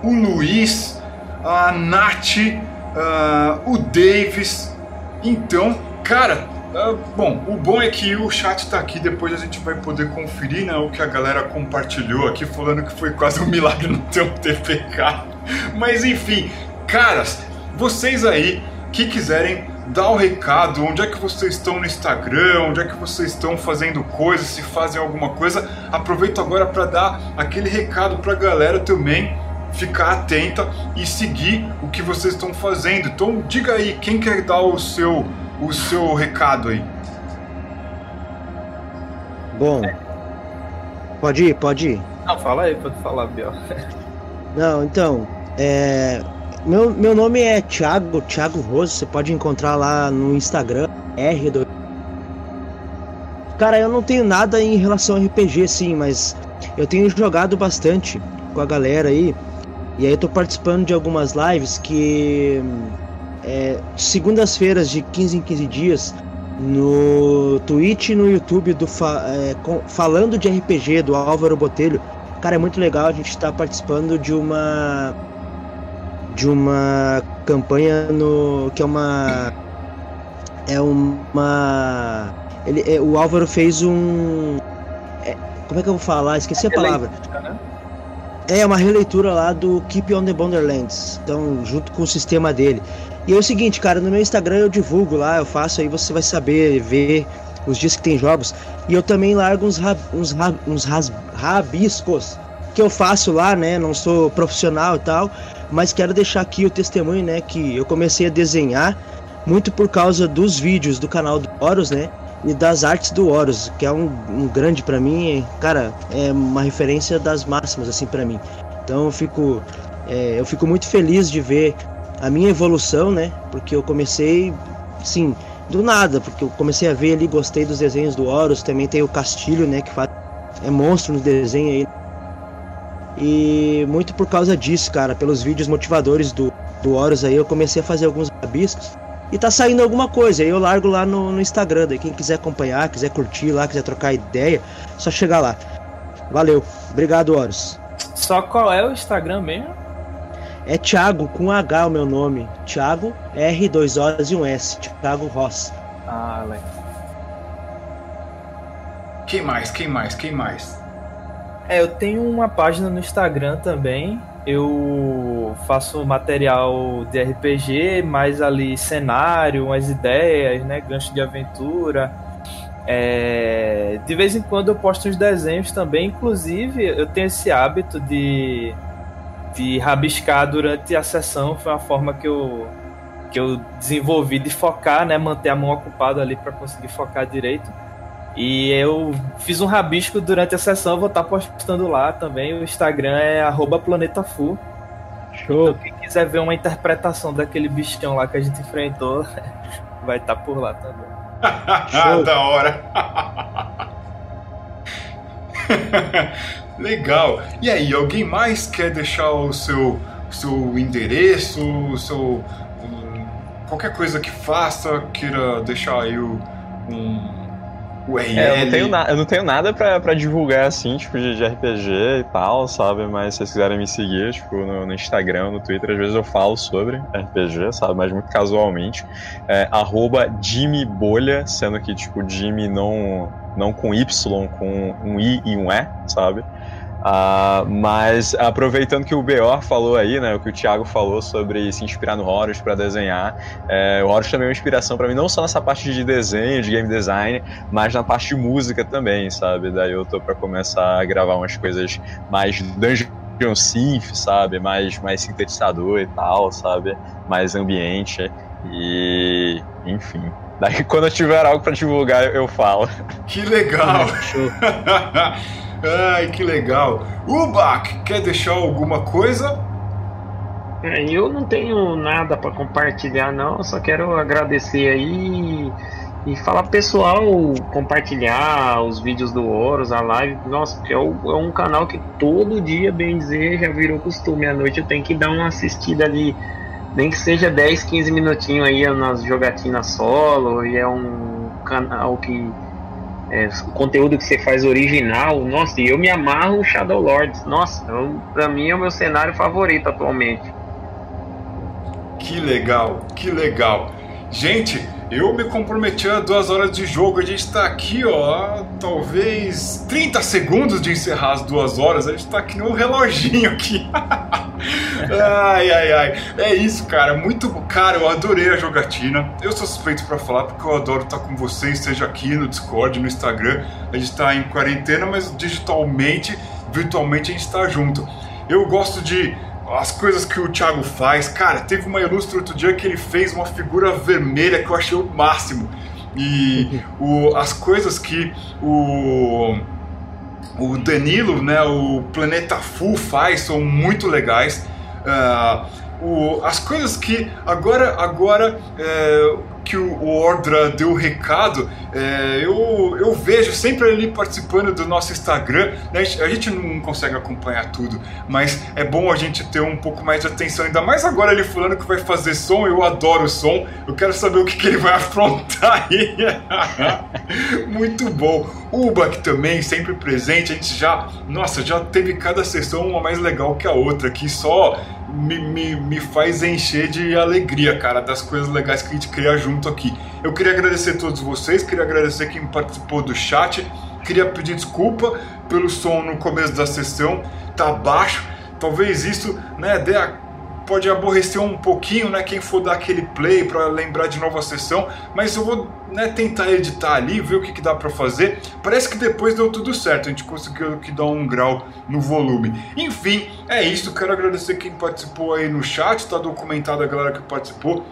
o Luiz, a Nath, uh, o Davis. Então, cara, Uh, bom, o bom é que o chat está aqui, depois a gente vai poder conferir né, o que a galera compartilhou aqui, falando que foi quase um milagre não ter um TPK. Mas enfim, caras, vocês aí que quiserem dar o recado, onde é que vocês estão no Instagram, onde é que vocês estão fazendo coisas, se fazem alguma coisa, aproveito agora para dar aquele recado para a galera também ficar atenta e seguir o que vocês estão fazendo. Então diga aí, quem quer dar o seu o seu recado aí. Bom, pode ir, pode ir. Não, fala aí, pode falar, Biel. Não, então, é, meu, meu nome é Thiago, Thiago Roso, você pode encontrar lá no Instagram, R2. Cara, eu não tenho nada em relação a RPG, sim, mas eu tenho jogado bastante com a galera aí. E aí eu tô participando de algumas lives que é, segundas-feiras de 15 em 15 dias no Twitch e no YouTube do é, com, falando de RPG do Álvaro Botelho. Cara, é muito legal a gente estar tá participando de uma de uma campanha no que é uma é uma ele é, o Álvaro fez um é, como é que eu vou falar? Esqueci a palavra. É uma releitura lá do Keep on the Borderlands. Então, junto com o sistema dele. E é o seguinte, cara, no meu Instagram eu divulgo lá, eu faço aí, você vai saber ver os dias que tem jogos. E eu também largo uns, rab, uns, rab, uns ras, rabiscos que eu faço lá, né? Não sou profissional e tal, mas quero deixar aqui o testemunho, né? Que eu comecei a desenhar muito por causa dos vídeos do canal do Horus, né? E das artes do Horus, que é um, um grande para mim, cara, é uma referência das máximas assim para mim. Então eu fico, é, eu fico muito feliz de ver a minha evolução, né? Porque eu comecei, sim, do nada, porque eu comecei a ver ali, gostei dos desenhos do Horus, também tem o Castilho, né? Que faz, é monstro no desenho aí. E muito por causa disso, cara, pelos vídeos motivadores do, do Horus aí, eu comecei a fazer alguns rabiscos e tá saindo alguma coisa. Aí eu largo lá no, no Instagram. Daí quem quiser acompanhar, quiser curtir lá, quiser trocar ideia, só chegar lá. Valeu. Obrigado, Horus. Só qual é o Instagram mesmo? É Thiago com H o meu nome. Thiago R, 2 horas e um S. Thiago Ross. Ah, legal. Quem mais? Quem mais? Quem mais? É, eu tenho uma página no Instagram também. Eu faço material de RPG, mais ali cenário, umas ideias, né? Gancho de aventura. É... De vez em quando eu posto uns desenhos também. Inclusive, eu tenho esse hábito de, de rabiscar durante a sessão. Foi uma forma que eu, que eu desenvolvi de focar, né? Manter a mão ocupada ali para conseguir focar direito. E eu fiz um rabisco durante a sessão, vou estar postando lá também. O Instagram é planetafu. Show. Então, quem quiser ver uma interpretação daquele bichão lá que a gente enfrentou, vai estar por lá também. Show. da hora. Legal. E aí, alguém mais quer deixar o seu, seu endereço, o seu qualquer coisa que faça, queira deixar aí um URL. É, eu, não tenho na, eu não tenho nada pra, pra divulgar assim, tipo, de, de, RPG e tal, sabe? Mas se vocês quiserem me seguir, tipo, no, no, Instagram, no Twitter, às vezes eu falo sobre RPG, sabe? Mas muito casualmente. É, arroba Jimmy Bolha, sendo que, tipo, Jimmy não, não com Y, com um I e um E, sabe? Uh, mas aproveitando que o Beor falou aí, né, o que o Thiago falou sobre se inspirar no Horus para desenhar, é, o Horus também é uma inspiração para mim, não só nessa parte de desenho, de game design, mas na parte de música também, sabe? Daí eu tô para começar a gravar umas coisas mais dungeon synth, sabe? Mais, mais sintetizador e tal, sabe? Mais ambiente e enfim. Daí quando eu tiver algo para divulgar, eu falo. Que legal! Ai, que legal. Ubak, quer deixar alguma coisa? É, eu não tenho nada para compartilhar, não. Só quero agradecer aí e falar pessoal compartilhar os vídeos do Horus, a live. Nossa, porque é, é, um canal que todo dia, bem dizer, já virou costume. À noite eu tenho que dar uma assistida ali, nem que seja 10, 15 minutinhos aí nas jogatinas solo. E é um canal que é, o conteúdo que você faz original, nossa, e eu me amarro o Shadow Lords. Nossa, eu, pra mim é o meu cenário favorito atualmente. Que legal, que legal. Gente, eu me comprometi a duas horas de jogo. A gente está aqui, ó, talvez 30 segundos de encerrar as duas horas. A gente está aqui no reloginho aqui. ai, ai, ai. É isso, cara. Muito. Cara, eu adorei a jogatina. Eu sou suspeito para falar porque eu adoro estar com vocês, seja aqui no Discord, no Instagram. A gente está em quarentena, mas digitalmente, virtualmente a gente está junto. Eu gosto de as coisas que o Thiago faz. Cara, teve uma ilustre outro dia que ele fez uma figura vermelha que eu achei o máximo. E o, as coisas que o, o Danilo, né, o Planeta Full faz são muito legais. Uh, o, as coisas que agora, agora é, que o Ordra deu o recado, é, eu, eu vejo sempre ele participando do nosso Instagram. Né? A gente não consegue acompanhar tudo, mas é bom a gente ter um pouco mais de atenção, ainda mais agora ele falando que vai fazer som. Eu adoro som, eu quero saber o que, que ele vai afrontar aí. Muito bom. O Ubak também, sempre presente. A gente já, nossa, já teve cada sessão uma mais legal que a outra, que só me, me, me faz encher de alegria, cara, das coisas legais que a gente cria junto aqui. Eu queria agradecer a todos vocês, queria agradecer quem participou do chat. Queria pedir desculpa pelo som no começo da sessão, tá baixo. Talvez isso, né, dê a pode aborrecer um pouquinho, né, quem for dar aquele play para lembrar de novo a sessão, mas eu vou né, tentar editar ali, ver o que, que dá para fazer. Parece que depois deu tudo certo, a gente conseguiu que dar um grau no volume. Enfim, é isso. Quero agradecer quem participou aí no chat, tá documentado a galera que participou.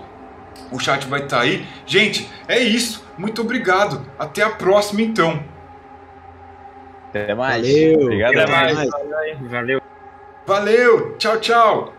O chat vai estar tá aí. Gente, é isso. Muito obrigado. Até a próxima, então. Até mais. Valeu. Obrigado. Até mais. mais. Valeu. Valeu. Tchau, tchau.